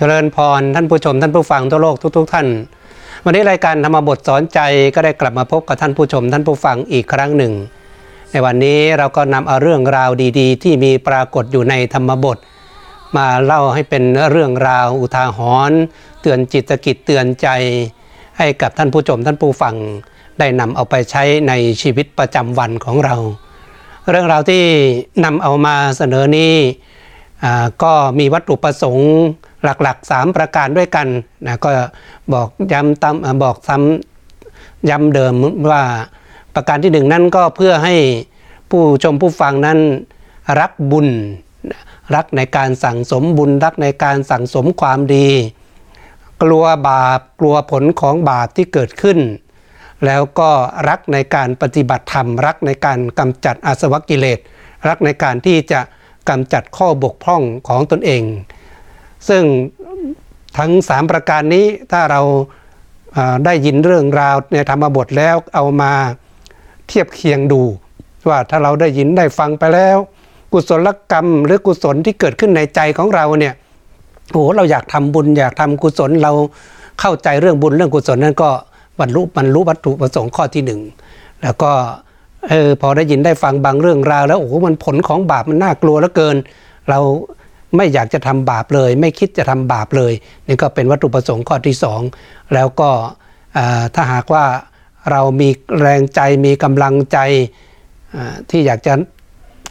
เจริญพรท่านผู้ชมท่านผู้ฟังทั่วโลกทุก ๆ ท่าน วันนี้รายการธรรมบทสอนใจก็ได้กลับมาพบกับท่านผู้ชม ท่านผู้ฟังอีกครั้งหนึ่ง ในวันนี้เราก็นำเอาเรื่องราวดี ๆ ที่มีปรากฏอยู่ในธรรมบท มาเล่าให้เป็นเรื่องราวอุทาหรณ์เตือนจิตกิจเตือนใจ ให้กับท่านผู้ชมท่านผู้ฟังได้นำเอาไปใช้ในชีวิตประจำวันของเรา เรื่องราวที่นำเอามาเสนอนี้อ่ก็มีวัตถุประสงค์ หลักๆ 3 ประการด้วยกันนะก็บอกย้ำตามบอกซ้ำย้ำเดิมว่าประการที่หนึ่งนั่นก็เพื่อให้ผู้ชมผู้ฟังนั้นรักบุญ รักในการสั่งสมบุญ รักในการสั่งสมความดี กลัวบาปกลัวผลของบาปที่เกิดขึ้น แล้วก็รักในการปฏิบัติธรรม รักในการกำจัดอาสวะกิเลส รักในการที่จะกำจัดข้อบกพร่องของตนเอง ซึ่งทั้ง 3 ประการนี้ถ้าเราาได้ยินเรื่องราวในธรรมบทแล้วเอามาเทียบเคียงดู ว่าถ้าเราได้ยินได้ฟังไปแล้ว กุศลกรรมหรือกุศลที่เกิดขึ้นในใจของเราเนี่ยโอ้โหเราอยากทำบุญอยากทำกุศลเราเข้าใจเรื่องบุญเรื่องกุศลนั้นก็บรรลุบรรลุวัตถุประสงค์ข้อที่หนึ่งแล้วก็เออพอได้ยินได้ฟังบางเรื่องราว แล้วโอ้โหมันผลของบาปมันน่ากลัวเหลือเกิน เรา ไม่อยากจะทำบาปเลย ไม่คิดจะทำบาปเลยนี่ก็เป็นวัตถุประสงค์ข้อที่สองแล้วก็ถ้าหากว่าเรามีแรงใจมีกำลังใจที่อยากจะ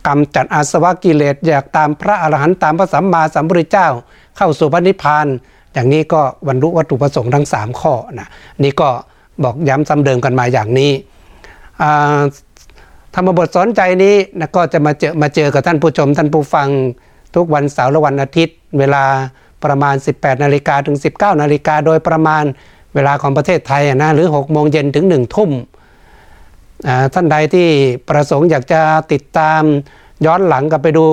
กำจัดอาสวะกิเลสอยากตามพระอรหันต์ตามพระสัมมาสัมพุทธเจ้า เข้าสู่พระนิพพานอย่างนี้ก็บรรลุวัตถุประสงค์ทั้ง 3 ข้อนะนี่ก็บอกย้ำซ้ำเดิมกันมาอย่างนี้ธรรมบทสอนใจนี้นะก็จะมาเจอมาเจอกับท่านผู้ชมท่านผู้ฟัง ทุกวันเสาร์และวันอาทิตย์ เวลาประมาณ 18นาฬิกาถึง 19นาฬิกาโดยประมาณเวลาของประเทศไทยนะหรือ6โมงเย็นถึง1ทุ่มอ่าท่านใดที่ประสงค์อยากจะติดตามย้อนหลังกลับไปดู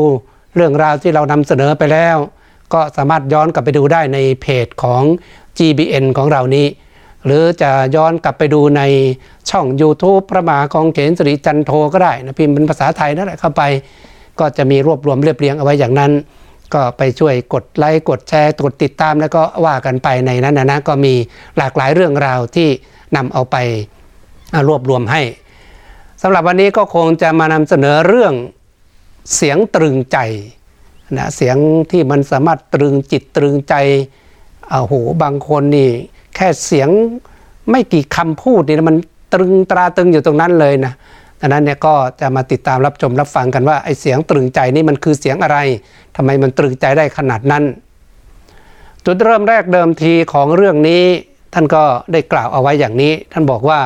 เรื่องราวที่เรานำเสนอไปแล้ว ก็สามารถย้อนกลับไปดูได้ในเพจของ GBN ของเรานี้ หรือจะย้อนกลับไปดูในช่อง YouTube พระมหาของเขนสิริจันโทก็ได้นะพิมพ์เป็นภาษาไทยนั่นแหละเข้าไป ก็จะมีรวบรวมเรียบเรียงเอาไว้อย่างนั้น ก็ไปช่วยกดไลค์กดแชร์กดติดตามแล้วก็ว่ากันไปในนั้นนะนะก็มีหลากหลายเรื่องราวที่นำเอาไปรวบรวมให้สำหรับวันนี้ก็คงจะมานำเสนอเรื่องเสียงตรึงใจนะเสียงที่มันสามารถตรึงจิตตรึงใจโอ้โหบางคนนี่ แค่เสียงไม่กี่คำพูดนี่นะมันตรึงตราตรึงอยู่ตรงนั้นเลยนะ ดังนั้นเนี่ยก็จะมาติดตามรับชมรับฟังกันว่าไอ้เสียงตรึงใจนี่มันคือเสียงอะไรทำไมมันตรึงใจได้ขนาดนั้น จุดเริ่มแรกเดิมทีของเรื่องนี้ ท่านก็ได้กล่าวเอาไว้อย่างนี้ ท่านบอกว่า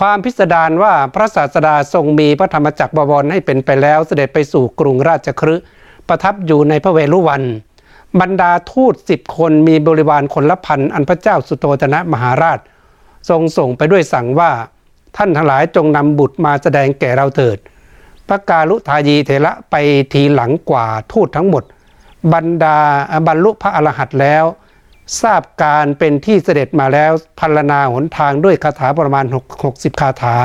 ความพิสดารว่าพระศาสดาทรงมีพระธรรมจักรบวรให้เป็นไปแล้วเสด็จไปสู่กรุงราชคฤห์ประทับอยู่ในพระเวรุวันบรรดาทูตสิบคนมีบริวารคนละพันอันพระเจ้าสุโธทนะมหาราช ทรงส่งไปด้วยสั่งว่า ท่านทั้งหลายจงนำบุตรมาแสดงแก่เราเถิด พระกาลุทายีเถระไปทีหลังกว่าทูตทั้งหมด บรรดาบรรลุพระอรหันต์แล้ว ทราบการเป็นที่เสด็จมาแล้วพัลนาหนทางด้วยคาถาประมาณ 60 คาถา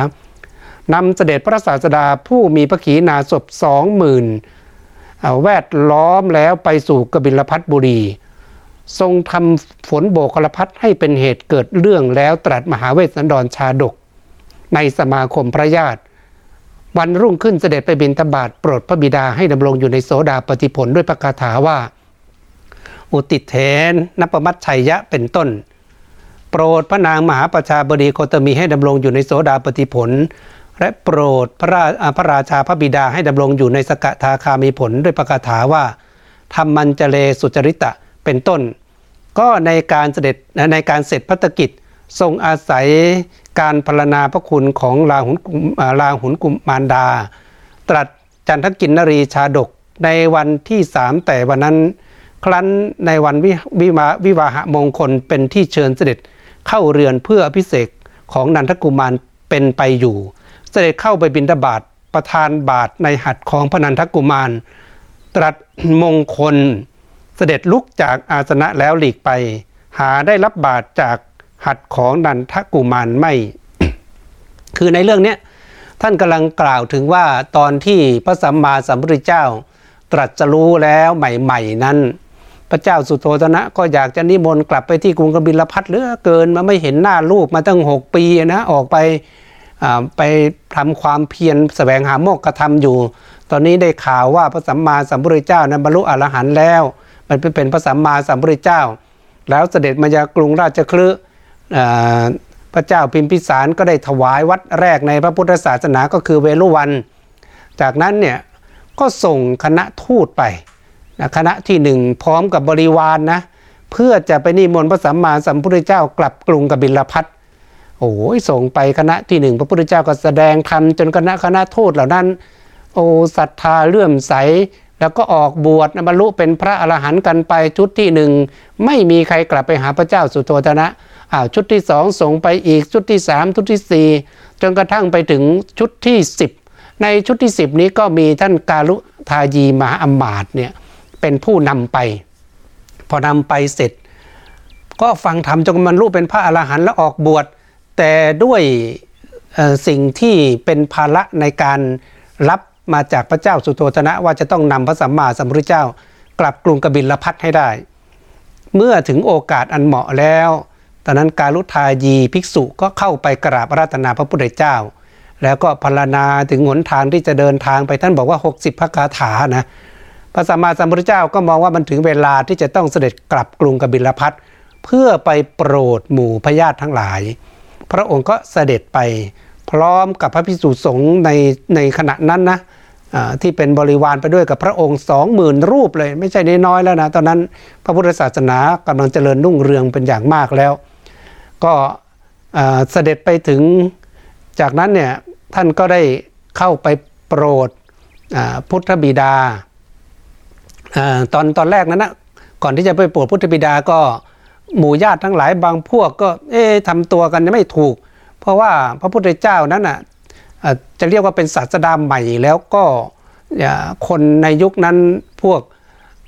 นำเสด็จพระศาสดาผู้มีพระขีณาสพสองหมื่นแวดล้อมแล้วไปสู่กบิลพัทบุรี ทรงทำฝนโบกลพัทให้เป็นเหตุเกิดเรื่องแล้วตรัสมหาเวสสันดรชาดก ในสมาคมพระญาติ วันรุ่งขึ้นเสด็จไปบินทบาทโปรดพระบิดาให้ดำรงอยู่ในโสดาปฏิผลด้วยประกาถาว่า อุติเถนนปมัตชัยยะเป็นต้น โปรดพระนางมหาประชาบดีโคตมีให้ดำรงอยู่ในโสดาปฏิผล และโปรดพระราพระราชาพระบิดาให้ดำรงอยู่ในสกทาคามีผลด้วยประกาถาว่าธรรมันจเลสุจริตะเป็นต้น ก็ในการเสด็จในการเสร็จพัฒกิจทรงอาศัย การพรรณนาพระคุณของลาหุนกุมอ่าลาหุนกุมมารดา ตรัสจันทกินนรีชาดกในวันที่สามแต่วันนั้น ครั้นในวันวิววาวิวาหะมงคลเป็นที่เชิญเสด็จเข้าเรือนเพื่ออภิเศษของนันทกุมารเป็นไปอยู่ เสด็จเข้าไปบิณฑบาตประทานบาทในหัตถ์ของพระนันทกุมาร ตรัสมงคลเสด็จลุกจากอาสนะแล้วหลีกไป หาได้รับบาทจาก หัตถ์ของนันทกุมารไม่ คือในเรื่องนี้ท่านกำลังกล่าวถึงว่าตอนที่พระสัมมาสัมพุทธเจ้า ตรัสรู้แล้วใหม่ๆนั้น พระเจ้าสุโธทนะก็อยากจะนิมนต์กลับไปที่กรุงกบิลพัทเหลือเกินมาไม่เห็นหน้าลูกมาตั้งหกปีนะออกไปไปทำความเพียรแสวงหาโมกขธรรมอยู่ ตอนนี้ได้ข่าวว่าพระสัมมาสัมพุทธเจ้านั้นบรรลุอรหันต์แล้ว มันเป็นพระสัมมาสัมพุทธเจ้า แล้วเสด็จมาจากกรุงราชคลึ พระเจ้าพิมพิสารก็ได้ถวายวัดแรกในพระพุทธศาสนาก็คือเวลุวัน จากนั้นเนี่ยก็ส่งคณะทูตไปนะคณะที่หนึ่งพร้อมกับบริวารนนะเพื่อจะไปนิมนต์พระสัมมาสัมพุทธเจ้ากลับกรุงกบิลพัทโอ้ยส่งไปคณะที่หนึ่งพระพุทธเจ้าก็แสดงธรรมจนคณะคณะทูตเหล่านั้น โอ้ศรัทธาเลื่อมใสแล้วก็ออกบวชบรรลุเป็นพระอรหันต์กันไปชุดที่หนึ่งไม่มีใครกลับไปหาพระเจ้าสุโธทนะ อ้าวชุดที่สองส่งไปอีกชุดที่สามชุดที่สี่จนกระทั่งไปถึงชุดที่สิบในชุดที่สิบนี้ก็มีท่านกาลุทายีมหาอมาตเนี่ยเป็นผู้นำไป พอนำไปเสร็จ ก็ฟังธรรมจนมันรู้เป็นพระอรหันต์แล้วออกบวช แต่ด้วยสิ่งที่เป็นภาระในการรับมาจากพระเจ้าสุโธธนะว่าจะต้องนำพระสัมมาสัมพุทธเจ้ากลับกรุงกบิลพัทให้ได้ เมื่อถึงโอกาสอันเหมาะแล้ว ตอนนั้นการุทายีภิกษุก็เข้าไปกราบรัตนาพระพุทธเจ้า แล้วก็พรรณนาถึงหนทางที่จะเดินทางไปท่านบอกว่า 60 พระคาถานะพระสัมมาสัมพุทธเจ้าก็มองว่ามันถึงเวลาที่จะต้องเสด็จกลับกรุงกบิลพัทเพื่อไปโปรดหมู่พญาติทั้งหลาย พระองค์ก็เสด็จไปพร้อมกับพระพิสุสงฆ์ในในขณะนั้นนะที่เป็นบริวารไปด้วยกับพระองค์สองหมื่นรูปเลย ไม่ใช่น้อยแล้วนะ ตอนนั้นพระพุทธศาสนากำลังเจริญรุ่งเรืองเป็นอย่างมากแล้ว ก็เสด็จไปถึงจากนั้นเนี่ยท่านก็ได้เข้าไปโปรดพุทธบิดาตอนตอนแรกนั้นนะก่อนที่จะไปโปรดพุทธบิดาก็หมู่ญาติทั้งหลายบางพวกก็เอ๊ะทำตัวกันไม่ถูก เพราะว่าพระพุทธเจ้านั้นอะจะเรียกว่าเป็นศาสดาใหม่แล้วก็คนในยุคนั้นพวก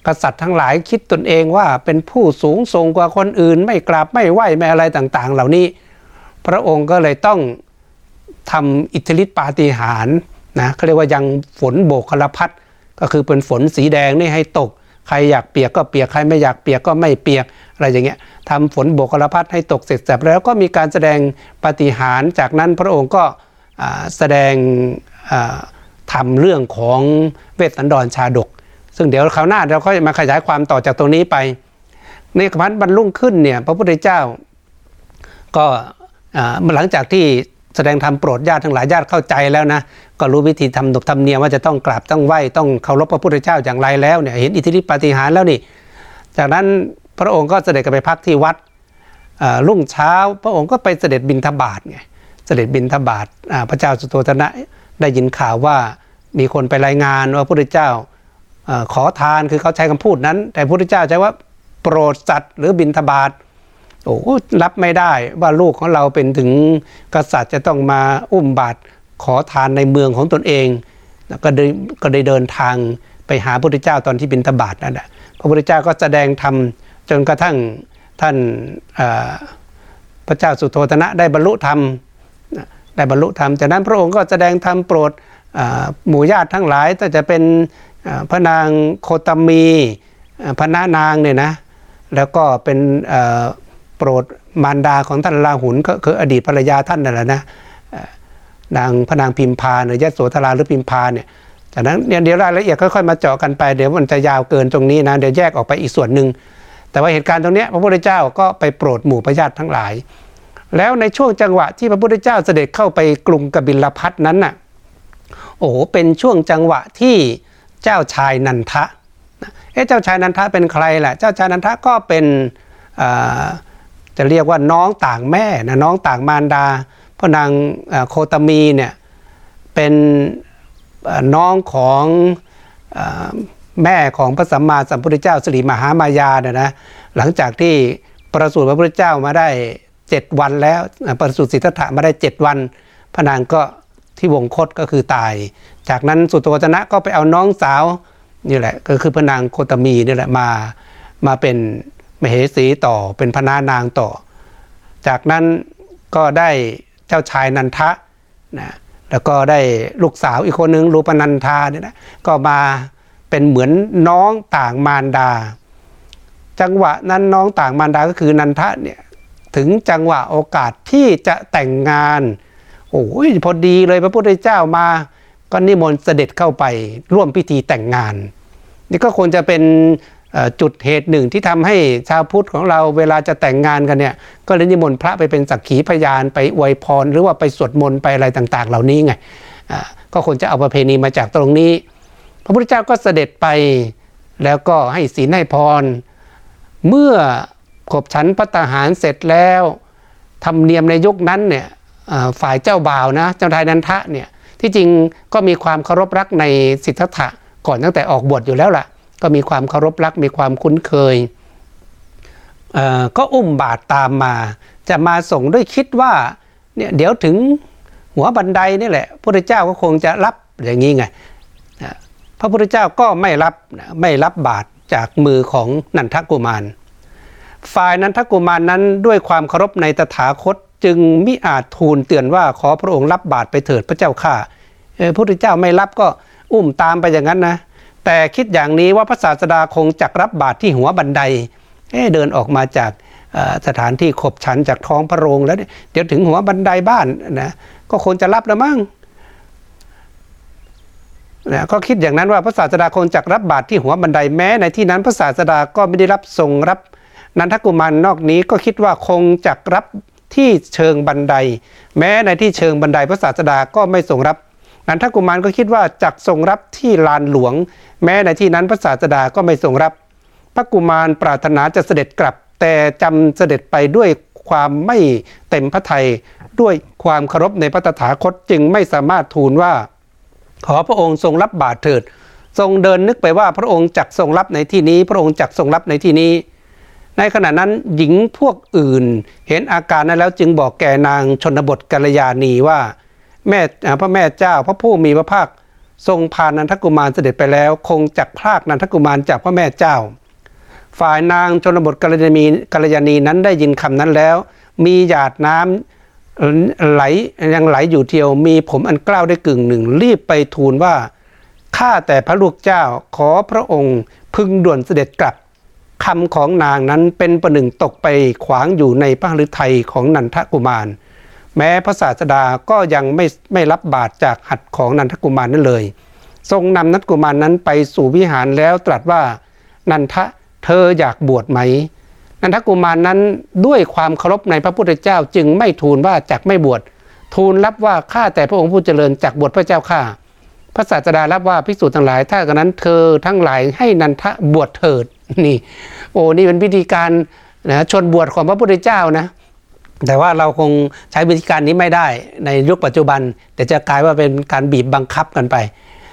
กษัตริย์ทั้งหลายคิดตนเองว่าเป็นผู้สูงส่งกว่าคนอื่น ไม่กราบไม่ไหวไม่อะไรต่างๆ เหล่านี้ พระองค์ก็เลยต้องทำอิทธิฤทธิปาฏิหาริย์นะเขาเรียกว่ายังฝนโบกคลพัดก็คือเป็นฝนสีแดงนี่ให้ตก ใครอยากเปียกก็เปียกใครไม่อยากเปียกก็ไม่เปียกอะไรอย่างเงี้ยทำฝนโบกลพัดให้ตกเสร็จสับแล้วก็มีการแสดงปาฏิหารจากนั้นพระองค์ก็แสดงทำเรื่องของเวสสันดรชาดก ซึ่งเดี๋ยวคราวหน้าเราก็จะมาขยายความต่อจากตรงนี้ไป ในพันบรรลุขึ้นเนี่ยพระพุทธเจ้า ก็หลังจากที่แสดงธรรมโปรดญาติทั้งหลายญาติเข้าใจแล้วนะก็รู้วิธีทำนบทำเนียมว่าจะต้องกราบต้องไหว้ต้องเคารพพระพุทธเจ้าอย่างไรแล้วเนี่ยเห็นอิทธิฤทธิปาฏิหาริย์แล้วนี่ จากนั้นพระองค์ก็เสด็จไปพักที่วัดรุ่งเช้า พระองค์ก็ไปเสด็จบินทบาทไงเสด็จบินทบาทพระเจ้าสุโธทนะได้ยินข่าวว่ามีคนไปรายงานว่าพระพุทธเจ้า ขอทานคือเขาใช้คำพูดนั้น แต่พระพุทธเจ้าใช้ว่าโปรดสัตว์หรือบินทบาทโอ้รับไม่ได้ว่าลูกของเราเป็นถึงกษัตริย์จะต้องมาอุ้มบาตรขอทานในเมืองของตนเองก็ได้ก็ได้เดินทางไปหาพระพุทธเจ้าตอนที่บินตบาทนั่นแหละพระพุทธเจ้าก็แสดงธรรมจนกระทั่งท่านพระเจ้าสุโธธนะได้บรรลุธรรมได้บรรลุธรรมจากนั้นพระองค์ก็แสดงธรรมโปรดหมู่ญาติทั้งหลายแต่จะเป็น พระนางโคตมีพระนานางเนี่ยนะแล้วก็เป็นโปรดมารดาของท่านลาหุนก็คืออดีตภรรยาท่านนั่นแหละนะนางพระนางพิมพาหรือยโสธราหรือพิมพาเนี่ยจากนั้นเดี๋ยวรายละเอียดค่อยๆมาเจาะกันไปเดี๋ยวมันจะยาวเกินตรงนี้นะเดี๋ยวแยกออกไปอีกส่วนหนึ่งแต่ว่าเหตุการณ์ตรงนี้พระพุทธเจ้าก็ไปโปรดหมู่พระญาติทั้งหลาย แล้วในช่วงจังหวะที่พระพุทธเจ้าเสด็จเข้าไปกรุงกบิลพัทนั้นน่ะโอ้โหเป็นช่วงจังหวะที่ เจ้าชายนันทะเอ๊ะเจ้าชายนันทะเป็นใครล่ะ เจ้าชายนันทะก็เป็นจะเรียกว่าน้องต่างแม่นะน้องต่างมารดาพระนางโคตมีเนี่ยเป็นน้องของแม่ของพระสัมมาสัมพุทธเจ้าสิริมหามายาเนี่ยนะหลังจากที่ประสูติพระพุทธเจ้ามาได้เจ็ดวันแล้วประสูติสิทธัตถะมาได้เจ็ดวันพระนางก็ ที่วงคตก็คือตาย จากนั้นสุตโตจนะก็ไปเอาน้องสาวนี่แหละก็คือพระนางโคตมีนี่แหละมามาเป็นมเหสีต่อเป็นพนานางต่อ จากนั้นก็ได้เจ้าชายนันทะนะแล้วก็ได้ลูกสาวอีกคนนึงรูปนันทาเนี่ยนะก็มาเป็นเหมือนน้องต่างมารดา จังหวะนั้นน้องต่างมารดาก็คือนันทะเนี่ยถึงจังหวะโอกาสที่จะแต่งงาน โอ้ยพอดีเลยพระพุทธเจ้ามาก็นิมนต์เสด็จเข้าไปร่วมพิธีแต่งงาน นี่ก็ควรจะเป็นจุดเหตุหนึ่งที่ทำให้ชาวพุทธของเราเวลาจะแต่งงานกันเนี่ย ก็เลยนิมนต์พระไปเป็นสักขีพยานไปอวยพร หรือว่าไปสวดมนต์ไปอะไรต่าง ๆ เหล่านี้ไงก็ควรจะเอาประเพณีมาจากตรงนี้ พระพุทธเจ้าก็เสด็จไปแล้วก็ให้ศีลให้พร เมื่อขบฉันพัตหารเสร็จแล้วธรรมเนียมในยุคนั้นเนี่ย ฝ่ายเจ้าบ่าวนะเจ้าชายนันทะเนี่ยที่จริงก็มีความเคารพรักในสิทธัตถะก่อนตั้งแต่ออกบวชอยู่แล้วล่ะ ก็มีความเคารพรักมีความคุ้นเคยก็อุ้มบาตรตามมา จะมาส่งด้วยคิดว่าเนี่ยเดี๋ยวถึงหัวบันไดนี่แหละพระพุทธเจ้าก็คงจะรับอย่างนี้ไงพระพุทธเจ้าก็ไม่รับไม่รับบาตรจากมือของนันทกุมาร ฝ่ายนันทกุมารนั้นด้วยความเคารพในตถาคต จึงมิอาจทูลเตือนว่าขอพระองค์รับบาตรไปเถิดพระเจ้าข้าพระพุทธเจ้าไม่รับก็อุ้มตามไปอย่างนั้นนะแต่คิดอย่างนี้ว่าพระศาสดาคงจักรับบาตรที่หัวบันไดเเดินออกมาจากสถานที่ขบฉันจากท้องพระโรงแล้วเดี๋ยวถึงหัวบันไดบ้านนะก็คงจะรับแล้วมั้งนะก็คิดอย่างนั้นว่าพระศาสดาคงจักรับบาตรที่หัวบันไดแม้ ในที่นั้นพระศาสดาก็ไม่ได้รับทรงรับนันทกุมารนนอกนี้ก็คิดว่าคงจักรับ ที่เชิงบันได แม้ในที่เชิงบันไดพระศาสดาก็ไม่ทรงรับนันทกุมารก็คิดว่าจักทรงรับที่ลานหลวง แม้ในที่นั้นพระศาสดาก็ไม่ทรงรับ พระกุมารปรารถนาจะเสด็จกลับ แต่จำเสด็จไปด้วยความไม่เต็มพระทัยด้วยความเคารพในพระตถาคตจึงไม่สามารถทูลว่า ขอพระองค์ทรงรับบาตรเถิด ทรงเดินนึกไปว่าพระองค์จักทรงรับในที่นี้ พระองค์จักทรงรับในที่นี้ ในขณะนั้นหญิงพวกอื่นเห็นอาการนั้นแล้วจึงบอกแก่นางชนบทกัลยาณีว่า แม่พระแม่เจ้าพระผู้มีพระภาคทรงพานันทกุมารเสด็จไปแล้ว คงจักพรากนันทกุมารจากพระแม่เจ้า ฝ่ายนางชนบทกัลยาณีกัลยาณีนั้นได้ยินคำนั้นแล้ว มีหยาดน้ำไหลยังไหลอยู่เทียวมีผมอันกล้าวได้กึ่งหนึ่ง รีบไปทูลว่าข้าแต่พระลูกเจ้าขอพระองค์พึงด่วนเสด็จกลับ คำของนางนั้นเป็นประหนึ่งตกไปขวางอยู่ในพระฤทัยของนันทกุมาร แม้พระศาสดาก็ยังไม่ไม่รับบาตรจากหัตถ์ของนันทกุมารนั่นเลย ทรงนำนันกุมารนั้นไปสู่วิหารแล้วตรัสว่า นันทะเธออยากบวชไหม นันทกุมารนั้นด้วยความเคารพในพระพุทธเจ้าจึงไม่ทูลว่าจักไม่บวชทูลรับว่าข้าแต่พระองค์ผู้เจริญจักบวชพระเจ้าข้า พระศาสดารับว่าภิกษุทั้งหลาย ถ้ากันนั้นเธอทั้งหลายให้นันทะบวชเถิดนี่ โอ้นี่เป็นพิธีการนะชนบวชของพระพุทธเจ้านะ แต่ว่าเราคงใช้วิธีการนี้ไม่ได้ในยุคปัจจุบัน แต่จะกลายว่าเป็นการบีบบังคับกันไป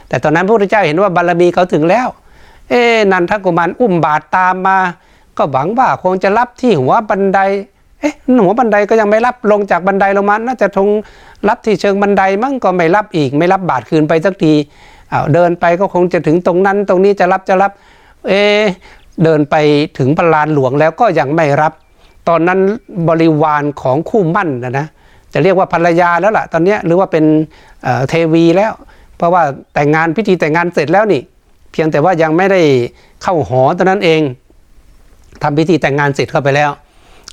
แต่ตอนนั้นพระพุทธเจ้าเห็นว่าบารมีเขาถึงแล้ว เอ๊นันทกุมารอุ้มบาตรตามมา ก็หวังว่าคงจะรับที่หัวบันไดเอ๊ะหัวบันไดก็ยังไม่รับลงจากบันไดลงมาน่าจะทง รับที่เชิงบันไดมั้งก็ไม่รับอีก ไม่รับบาตรคืนไปสักทีเอาเดินไปก็คงจะถึงตรงนั้น ตรงนี้จะรับจะรับ เอเดินไปถึงพระลานหลวงแล้วก็ยังไม่รับ ตอนนั้นบริวารของคู่มั่นนะนะจะเรียกว่าภรรยาแล้วล่ะ ตอนนี้หรือว่าเป็นเทวีแล้ว เพราะว่าแต่งงานพิธีแต่งงานเสร็จแล้วนี่ เพียงแต่ว่ายังไม่ได้เข้าหอตอนนั้นเองทำพิธีแต่งงานเสร็จเข้าไปแล้ว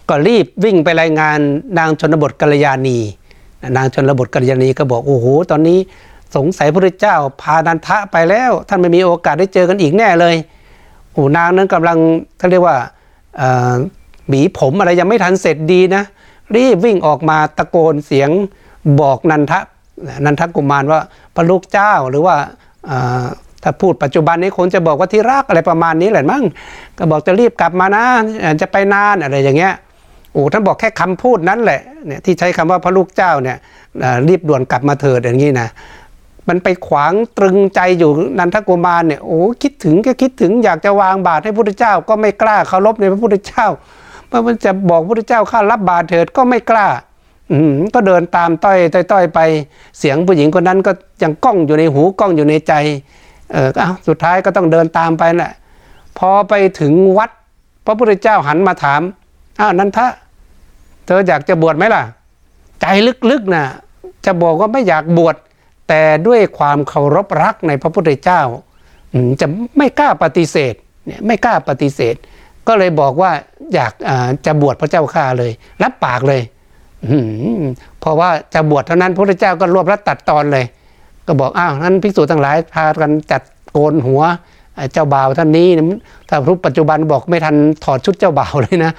ก็รีบวิ่งไปรายงานนางชนบทกัลยาณี นางชนระบทกัลยาณีก็บอกโอ้โหตอนนี้สงสัยพระเจ้าพานันทะไปแล้ว ท่านไม่มีโอกาสได้เจอกันอีกแน่เลยโอ้นางนั้นกำลังเขาเรียกว่าหวีผมอะไรยังไม่ทันเสร็จดีนะ รีบวิ่งออกมาตะโกนเสียงบอกนันทะนันทกุมารว่าพระลูกเจ้าหรือว่าถ้าพูดปัจจุบันนี้คนจะบอกว่าที่รักอะไรประมาณนี้แหละมั้งก็บอกจะรีบกลับมานะจะไปนานอะไรอย่างเงี้ย โอ้ท่านบอกแค่คำพูดนั้นแหละเนี่ยที่ใช้คำว่าพระลูกเจ้าเนี่ยรีบด่วนกลับมาเถิดอย่างนี้นะมันไปขวางตรึงใจอยู่นันทกุมารเนี่ยโอ้คิดถึงก็คิดถึงอยากจะวางบาตรให้พระพุทธเจ้า ก็ไม่กล้าเคารพในพระพุทธเจ้าเมื่อมันจะบอกพระพุทธเจ้าข้ารับบาตรเถิดก็ไม่กล้า อืมก็เดินตามต้อยต้อยไปเสียงผู้หญิงคนนั้นก็ยังก้องอยู่ในหูก้องอยู่ในใจเอออ้าสุดท้ายก็ต้องเดินตามไปแหละพอไปถึงวัด พระพุทธเจ้าหันมาถามอ้าวนันทะ เธออยากจะบวชไหมล่ะ ใจลึกๆนะ่ะจะบอกว่าไม่อยากบวชแต่ด้วยความเคารพรักในพระพุทธเจ้าจะไม่กล้าปฏิเสธเนี่ยไม่กล้าปฏิเสธ ก็เลยบอกว่าอยากจะบวชพระเจ้าข้าเลย รับปากเลยเพราะว่าจะบวชเท่านั้นพระพุทธเจ้าก็รวบรัดตัดตอนเลย ก็บอกอ้าวนั้นภิกษุทั้งหลายพากันจัดโกนหัว เจ้าบ่าวท่านนี้นะถ้ารูปปัจจุบันบอกไม่ทันถอดชุดเจ้าบ่าวเลยนะ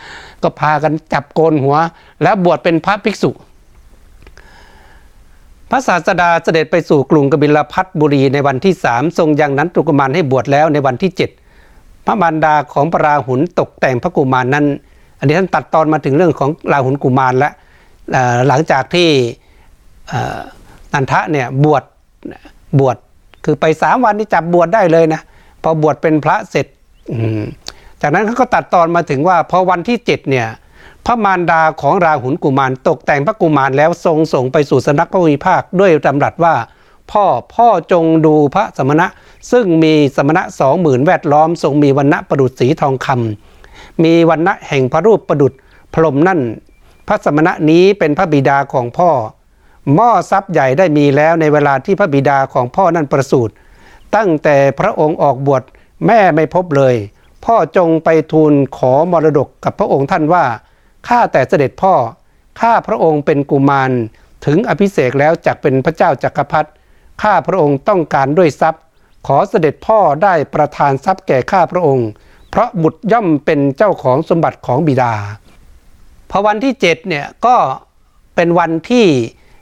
ก็พากันจับโกนหัว แล้วบวชเป็นพระภิกษุ พระศาสดาเสด็จไปสู่กรุงกบิลพัทบุรีในวันที่สามทรงยังนั้นตุกุมารให้บวชแล้วในวันที่เจ็ดพระมารดาของพระราหุลตกแต่งพระกุมารนั้น อันนี้ท่านตัดตอนมาถึงเรื่องของราหุลกุมารแล้วหลังจากที่นันทะเนี่ยบวชบวชคือไปสามวันนี่จับบวชได้เลยนะ พอบวชเป็นพระเสร็จจากนั้นเขาก็ตัดตอนมาถึงว่าพอวันที่เจ็ดเนี่ยพระมารดาของราหุลกุมารตกแต่งพระกุมารแล้วทรงส่งไปสู่สนักพระวิภาคด้วยดำรัสว่า พ่อพ่อจงดูพระสมณะ ซึ่งมีสมณะสองหมื่นแวดล้อม ทรงมีวันณะประดุษสีทองคำมีวันณะแห่งพระรูปประดุษพรมนั่น พระสมณะนี้เป็นพระบิดาของพ่อหม้อทรัพย์ใหญ่ได้มีแล้วในเวลาที่พระบิดาของพ่อนั่นประสูติ ตั้งแต่พระองค์ออกบวชแม่ไม่พบเลย พ่อจงไปทูลขอมรดกกับพระองค์ท่านว่าข้าแต่เสด็จพ่อข้าพระองค์เป็นกุมารถึงอภิเษกแล้วจักเป็นพระเจ้าจักรพรรดิข้าพระองค์ต้องการด้วยทรัพย์ ขอเสด็จพ่อได้ประทานทรัพย์แก่ข้าพระองค์ เพราะบุตรย่อมเป็นเจ้าของสมบัติของบิดาพอวันที่เจ็ดเนี่ยก็เป็นวันที่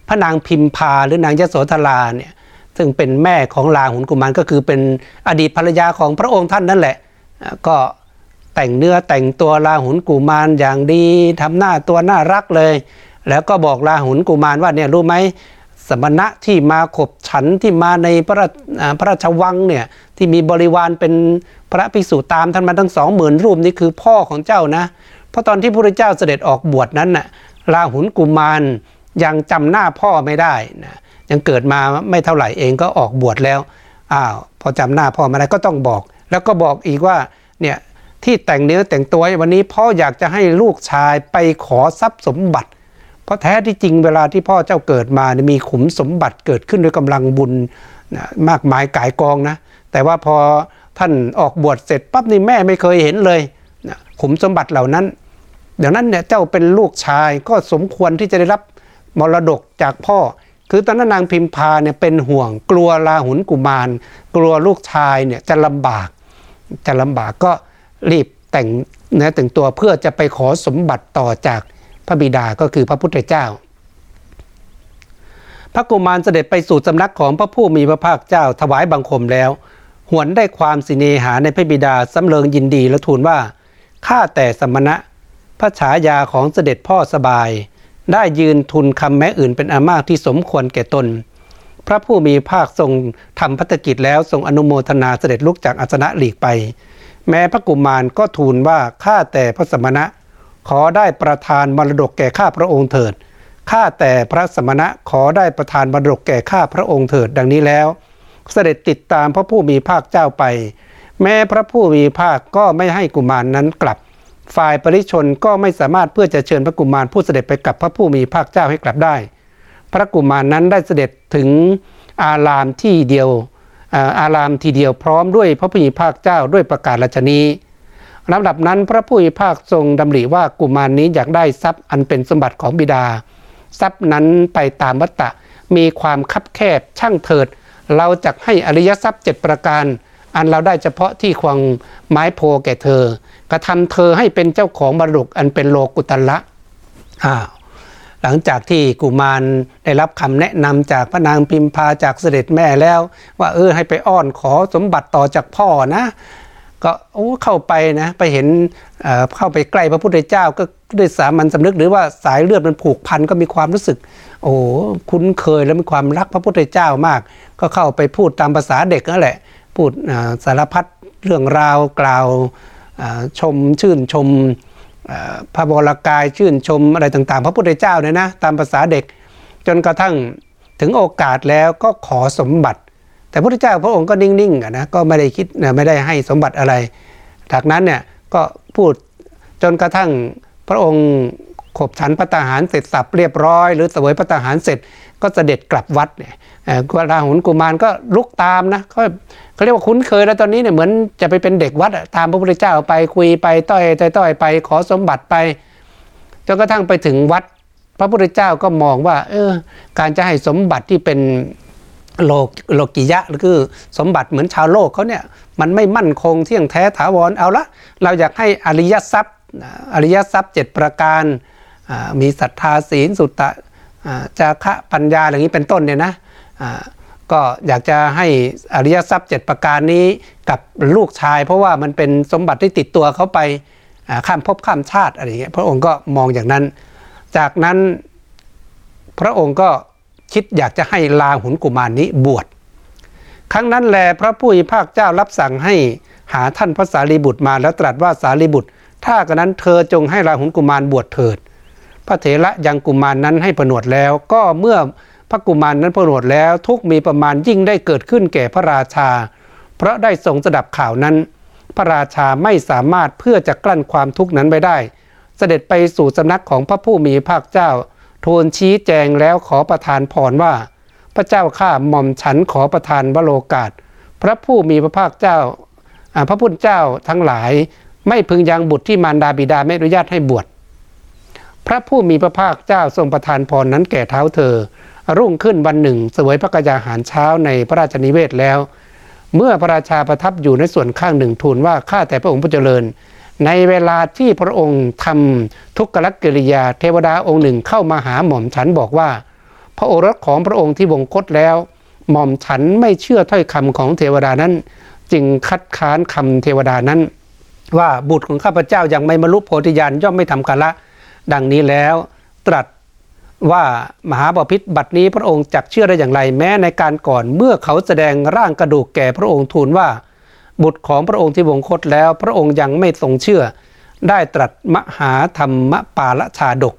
พระนางพิมพาหรือนางยโสธราเนี่ย ซึ่งเป็นแม่ของลาหุนกุมารก็คือเป็นอดีตภรรยาของพระองค์ท่านนั่นแหละ ก็แต่งเนื้อแต่งตัวลาหุนกุมารอย่างดีทำหน้าตัวน่ารักเลย แล้วก็บอกลาหุนกุมารว่าเนี่ยรู้ไหมสมณะที่มาขบฉันที่มาในพระชอ่าพระราชวังเนี่ยที่มีบริวารเป็นพระภิกษุตามท่านมาทั้งสองหมื่นรูปนี่คือพ่อของเจ้านะเพราะตอนที่พระเจ้าเสด็จออกบวชนั้นน่ะราหุลกุมารยังจำหน้าพ่อไม่ได้นะ ยังเกิดมาไม่เท่าไหร่เองก็ออกบวชแล้วอ้าวพอจำหน้าพ่อม่ได้ก็ต้องบอก แล้วก็บอกอีกว่าเนี่ยที่แต่งเนื้อแต่งตัววันนี้พ่ออยากจะให้ลูกชายไปขอทรัพย์สมบัติ เพราะแท้ที่จริงเวลาที่พ่อเจ้าเกิดมาเนี่ยมีขุมสมบัติเกิดขึ้นด้วยกำลังบุญนะมากมายกายกองนะ แต่ว่าพอท่านออกบวชเสร็จปั๊บนี่แม่ไม่เคยเห็นเลยนะขุมสมบัติเหล่านั้นเดังนั้นเนี่ยเจ้าเป็นลูกชายก็สมควรที่จะได้รับมรดกจากพ่อ คือตอนนั้นนางพิมพาเนี่ยเป็นห่วง กลัวลาหุนกุมาร กลัวลูกชายเนี่ยจะลำบากจะลำบากก็รีบแต่งเนื้อแต่งตัวเพื่อจะไปขอสมบัติต่อจากพระบิดาก็คือพระพุทธเจ้า พระกุมารเสด็จไปสู่สำนักของพระผู้มีพระภาคเจ้าถวายบังคมแล้ว หวนได้ความสิเนหาในพระบิดาสำเริงยินดีและทูลว่าข้าแต่สมณะพระฉายาของเสด็จพ่อสบาย ได้ยืนทุนคำแม้อื่นเป็นอามากที่สมควรแก่ตน พระผู้มีภาคทรงทำพัฒกิจแล้วทรงอนุโมทนาเสด็จลุกจากอาสนะหลีกไป แม้พระกุมารก็ทูลว่าข้าแต่พระสมณะ ขอได้ประทานมรดกแก่ข้าพระองค์เถิดข้าแต่พระสมณะขอได้ประทานมรดกแก่ข้าพระองค์เถิดดังนี้แล้ว เสด็จติดตามพระผู้มีภาคเจ้าไป แม้พระผู้มีภาคก็ไม่ให้กุมารนนั้นกลับ ฝ่ายปริชนก็ไม่สามารถเพื่อจะเชิญพระกุมารผู้เสด็จไปกับพระผู้มีภาคเจ้าให้กลับได้ พระกุมารนั้นได้เสด็จถึงอารามที่เดียวอารามทีเดียวพร้อมด้วยพระผู้มีภาคเจ้าด้วยประกาศราชนีลำดับนั้นพระผู้มีภาคทรงดำริว่ากุมารนี้อยากได้ทรัพย์อันเป็นสมบัติของบิดา ทรัพย์นั้นไปตามวัตตะมีความคับแคบช่างเถิด เราจะให้อริยทรัพย์เจ็ดประการ อันเราได้เฉพาะที่ควงไม้โพแก่เธอ กระทำเธอให้เป็นเจ้าของมรดกอันเป็นโลกุตละอ้าวหลังจากที่กุมารได้รับคำแนะนำจากพระนางพิมพาจากเสด็จแม่แล้ว ว่าเออให้ไปอ้อนขอสมบัติต่อจากพ่อนะ ก็โอ้เข้าไปนะไปเห็นเเข้าไปใกล้พระพุทธเจ้าก็ด้วยสามัญสำนึกหรือว่าสายเลือดมันผูกพันก็มีความรู้สึก โอ้คุ้นเคยและมีความรักพระพุทธเจ้ามาก ก็เข้าไปพูดตามภาษาเด็กนั่นแหละ พูดสารพัดเรื่องราวกล่าวชมชื่นชมพระบรกายชื่นชมอะไรต่างๆ พระพุทธเจ้าเนี่ยนะตามภาษาเด็ก จนกระทั่งถึงโอกาสแล้วก็ขอสมบัติ แต่พระพุทธเจ้าพระองค์ก็นิ่งๆนะก็ไม่ได้คิดไม่ได้ให้สมบัติอะไรจากนั้นเนี่ยก็พูดจนกระทั่งพระองค์ขบฉันพระตาหารเสร็จสับเรียบร้อย หรือเสวยพระตาหารเสร็จก็เสด็จกลับวัดเนี่ยราหุลกุมารก็ลุกตามนะเขา เขาเรียกว่าคุ้นเคยแล้วตอนนี้เนี่ยเหมือนจะไปเป็นเด็กวัดตามพระพุทธเจ้าไปคุยไปต้อยต้อยไปขอสมบัติไปจนกระทั่งไปถึงวัด พระพุทธเจ้าก็มองว่า เออ การจะให้สมบัติที่เป็นโลกโลกิยะหรือคือสมบัติเหมือนชาวโลกเขาเนี่ยมันไม่มั่นคงเที่ยงแท้ถาวรเอาละเราอยากให้อริยทรัพย์อริยทรัพย์ 7 ประการมีศรัทธาศีลสุตตะจาคะปัญญาอย่างนี้เป็นต้นเนี่ยนะ ก็อยากจะให้อริยทรัพย์ 7 ประการนี้กับลูกชาย เพราะว่ามันเป็นสมบัติที่ติดตัวเขาไปข้ามภพข้ามชาติอะไรอย่างเงี้ยพระองค์ก็มองอย่างนั้น จากนั้นพระองค์ก็คิดอยากจะให้ลาหุนกุมารนนี้บวชครั้งนั้นแลพระผู้มีภาคเจ้ารับสั่งให้หาท่านพระสารีบุตรมาแล้วตรัสว่าสารีบุตร ถ้ากระนั้นเธอจงให้ลาหุนกุมารบวชเถิด พระเถระยังกุมารนนั้นให้ประนวดแล้วก็เมื่อ พระกุมารนั้นประนดแล้วทุกมีประมาณยิ่งได้เกิดขึ้นแก่พระราชา เพราะได้ทรงสดับข่าวนั้น พระราชาไม่สามารถเพื่อจะกลั้นความทุกข์นั้นไว้ได้ เสด็จไปสู่สำนักของพระผู้มีภาคเจ้า ทูลชี้แจงแล้วขอประทานพรว่า พระเจ้าข้าหม่อมฉันขอประทานวโรกาส พระผู้มีพระภาคเจ้าพระพุทธเจ้าทั้งหลายไม่พึงยังบุตรที่มารดาบิดาไม่อนุญาตให้บวชพระผู้มีพระภาคเจ้าทรงประทานพรนั้นแก่เท้าเธอ รุ่งขึ้นวันหนึ่งสวยพระกยาหารเช้าในพระราชนิเวศแล้ว เมื่อพระราชาประทับอยู่ในส่วนข้างหนึ่งทูลว่าข้าแต่พระองค์ผู้เจริญ ในเวลาที่พระองค์ทำทุกขลักกิริยาเทวดาองค์หนึ่งเข้ามาหาหม่อมฉันบอกว่า พระโอรสของพระองค์ที่วงคตแล้ว หม่อมฉันไม่เชื่อถ้อยคำของเทวดานั้น จึงคัดค้านคำเทวดานั้น ว่าบุตรของข้าพเจ้ายังไม่มรุโพธิญาณย่อมไม่ทำกาละดังนี้แล้วตรัส ว่ามหาบพิษบัดนี้พระองค์จักเชื่อได้อย่างไร แม้ในการก่อนเมื่อเขาแสดงร่างกระดูกแก่พระองค์ทูลว่า บุตรของพระองค์ที่วงคตแล้ว พระองค์ยังไม่ทรงเชื่อ ได้ตรัสมหาธรรมปาลชาดก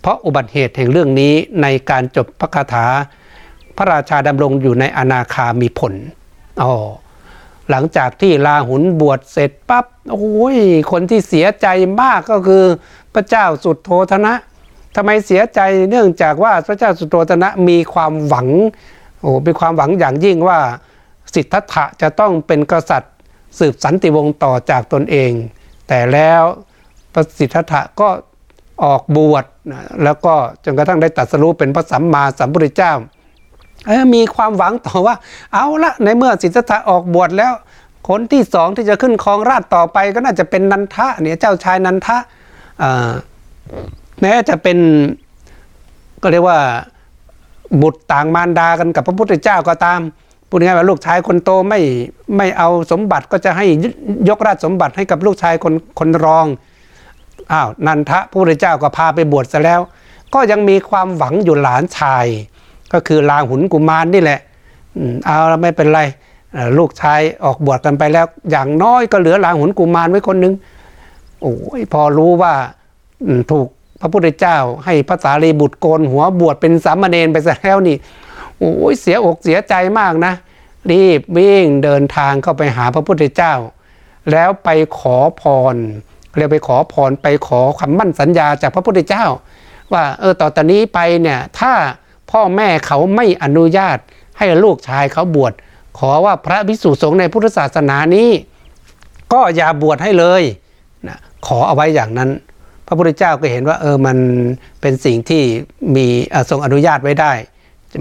เพราะอุบัติเหตุแห่งเรื่องนี้ในการจบพระคาถา พระราชาดำรงอยู่ในอนาคามีผลอ๋อหลังจากที่ลาหุนบวชเสร็จปับ๊บโอ้ยคนที่เสียใจมากก็คือพระเจ้าสุดโทธนะ ทำไมเสียใจเนื่องจากว่าพระเจ้าสุโทธนะมีความหวังโอ้เป็นความหวังอย่างยิ่งว่าสิทธัตถะจะต้องเป็นกษัตริย์ สืบสันติวงศ์ต่อจากตนเอง แต่แล้วพระสิทธัตถะก็ออกบวชนะแล้วก็จนกระทั่งได้ตัดสรู้เป็นพระสัมมาสัมพุทธเจ้ามีความหวังต่อว่าเอาละในเมื่อสิทธัตถะออกบวชแล้ว คนที่สองที่จะขึ้นครองราชต่อไปก็น่าจะเป็นนันทะเนี่ยเจ้าชายนันทะ แม้จะเป็นก็เรียกว่าบุตรต่างมารดากันกับพระพุทธเจ้าก็ตามพูดง่ายว่าลูกชายคนโตไม่ไม่เอาสมบัติก็จะให้ยกราชสมบัติให้กับลูกชายคนคนรองอ้าวนันทะพระพุทธเจ้าก็พาไปบวชซะแล้ว ก็ยังมีความหวังอยู่หลานชาย ก็คือลาหุนกุมารนนี่แหละเอาไม่เป็นไรลูกชายออกบวชกันไปแล้ว อย่างน้อยก็เหลือลาหุนกุมารไว้คนหนึ่งโอ้ยพอรู้ว่าถูก พระพุทธเจ้า ให้ภาษารีบุตรโกนหัวบวชเป็นสามเณรไปซะแล้วนี่โอ้ยเสียอกเสียใจมากนะ รีบวิ่งเดินทางเข้าไปหาพระพุทธเจ้า แล้วไปขอพรเรียกไปขอพรไปขอคำมั่นสัญญาจากพระพุทธเจ้า ว่าเออต่อตอนนี้ไปเนี่ยถ้าพ่อแม่เขาไม่อนุญาตให้ลูกชายเขาบวชขอว่าพระภิกษุสงฆ์ในพุทธศาสนานี้ ก็อย่าบวชให้เลยนะขอเอาไว้อย่างนั้น พระพุทธเจ้าก็เห็นว่าเออมันเป็นสิ่งที่มีทรงอนุญาตไว้ได้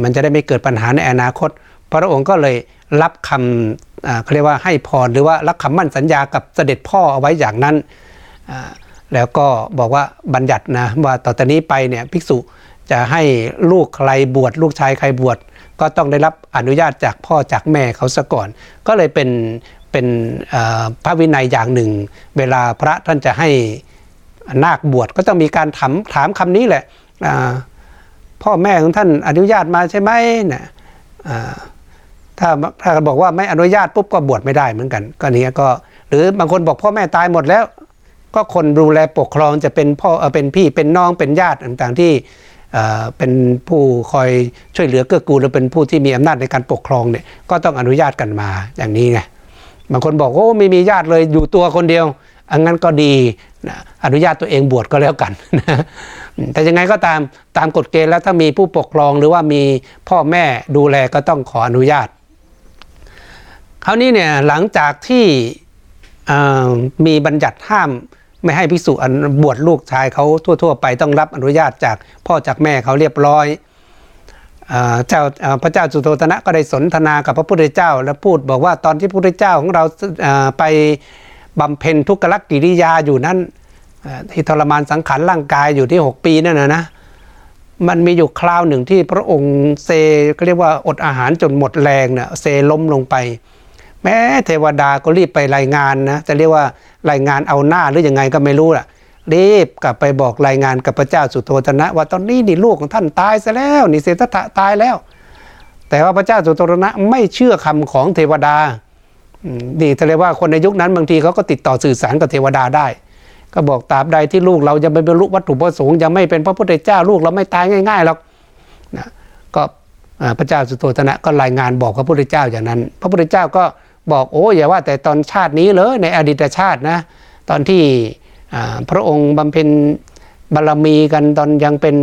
มันจะได้ไม่เกิดปัญหาในอนาคต พระองค์ก็เลยรับคำเขาเรียกว่าให้พรหรือว่ารับคำมั่นสัญญากับเสด็จพ่อเอาไว้อย่างนั้น แล้วก็บอกว่าบัญญัตินะว่าต่อจากนี้ไปเนี่ยภิกษุจะให้ลูกใครบวชลูกชายใครบวชก็ต้องได้รับอนุญาตจากพ่อจากแม่เขาซะก่อน ก็เลยเป็นเป็นพระวินัยอย่างหนึ่ง เวลาพระท่านจะให้ นาคบวชก็ต้องมีการถามถามคำนี้แหละพ่อแม่ของท่านอนุญาตมาใช่ไหมนะถ้าถ้าบอกว่าไม่อนุญาตปุ๊บก็บวชไม่ได้เหมือนกัน ก็นี้ก็ หรือบางคนบอกพ่อแม่ตายหมดแล้ว ก็คนดูแลปกครองจะเป็นพ่อเป็นพี่เป็นน้องเป็นญาติต่างๆที่เป็นผู้คอยช่วยเหลือเกื้อกูลหรือเป็นผู้ที่มีอำนาจในการปกครองเนี่ยก็ต้องอนุญาตกันมาอย่างนี้ไงบางคนบอกโอ้ไม่มีญาติเลยอยู่ตัวคนเดียว อันนั้นก็ดีนะอนุญาตตัวเองบวชก็แล้วกันนะแต่ยังไงก็ตามตามกฎเกณฑ์แล้วถ้ามีผู้ปกครองหรือว่ามีพ่อแม่ดูแลก็ต้องขออนุญาต คราวนี้เนี่ยหลังจากที่มีบัญญัติห้ามไม่ให้ภิกษุบวชลูกชายเขาทั่ว ๆ ไปต้องรับอนุญาตจากพ่อจากแม่เขาเรียบร้อยเจ้าพระเจ้าสุโธทนะก็ได้สนทนากับพระพุทธเจ้า แล้วพูดบอกว่าตอนที่พระพุทธเจ้าของเราไป บำเพ็ญทุกขลักกิริยาอยู่นั้นที่ทรมานสังขารร่างกายอยู่ที่ 6 ปีนั่นนะนะมันมีอยู่คราวหนึ่งที่พระองค์เซก็เรียกว่าอดอาหารจนหมดแรงเนะ่ยเซล้มลงไป แม้เทวดาก็รีบไปรายงานนะจะเรียกว่ารายงานเอาหน้าหรืออยังไงก็ไม่รู้ล่ะรีบกลับไปบอกรายงานกับพระเจ้าสุโธทนะ ว่าตอนนี้นี่ลูกของท่านตายซะแล้วนี่เศรษฐะตายแล้ว แต่ว่าพระเจ้าสุโธทนะไม่เชื่อคำของเทวดา นี่แสดงว่าคนในยุคนั้นบางทีเขาก็ติดต่อสื่อสารกับเทวดาได้ ก็บอกตราบใดที่ลูกเราจะไม่บรรลุวัตถุประสงค์จะไม่เป็นพระพุทธเจ้าลูกเราไม่ตายง่ายๆหรอกนะก็พระเจ้าสุโธทนะก็รายงานบอกพระพุทธเจ้าอย่างนั้น พระพุทธเจ้าก็บอกโอ้อย่าว่าแต่ตอนชาตินี้เลยในอดีตชาตินะตอนที่พระองค์บำเพ็ญบารมีกันตอนยังเป็น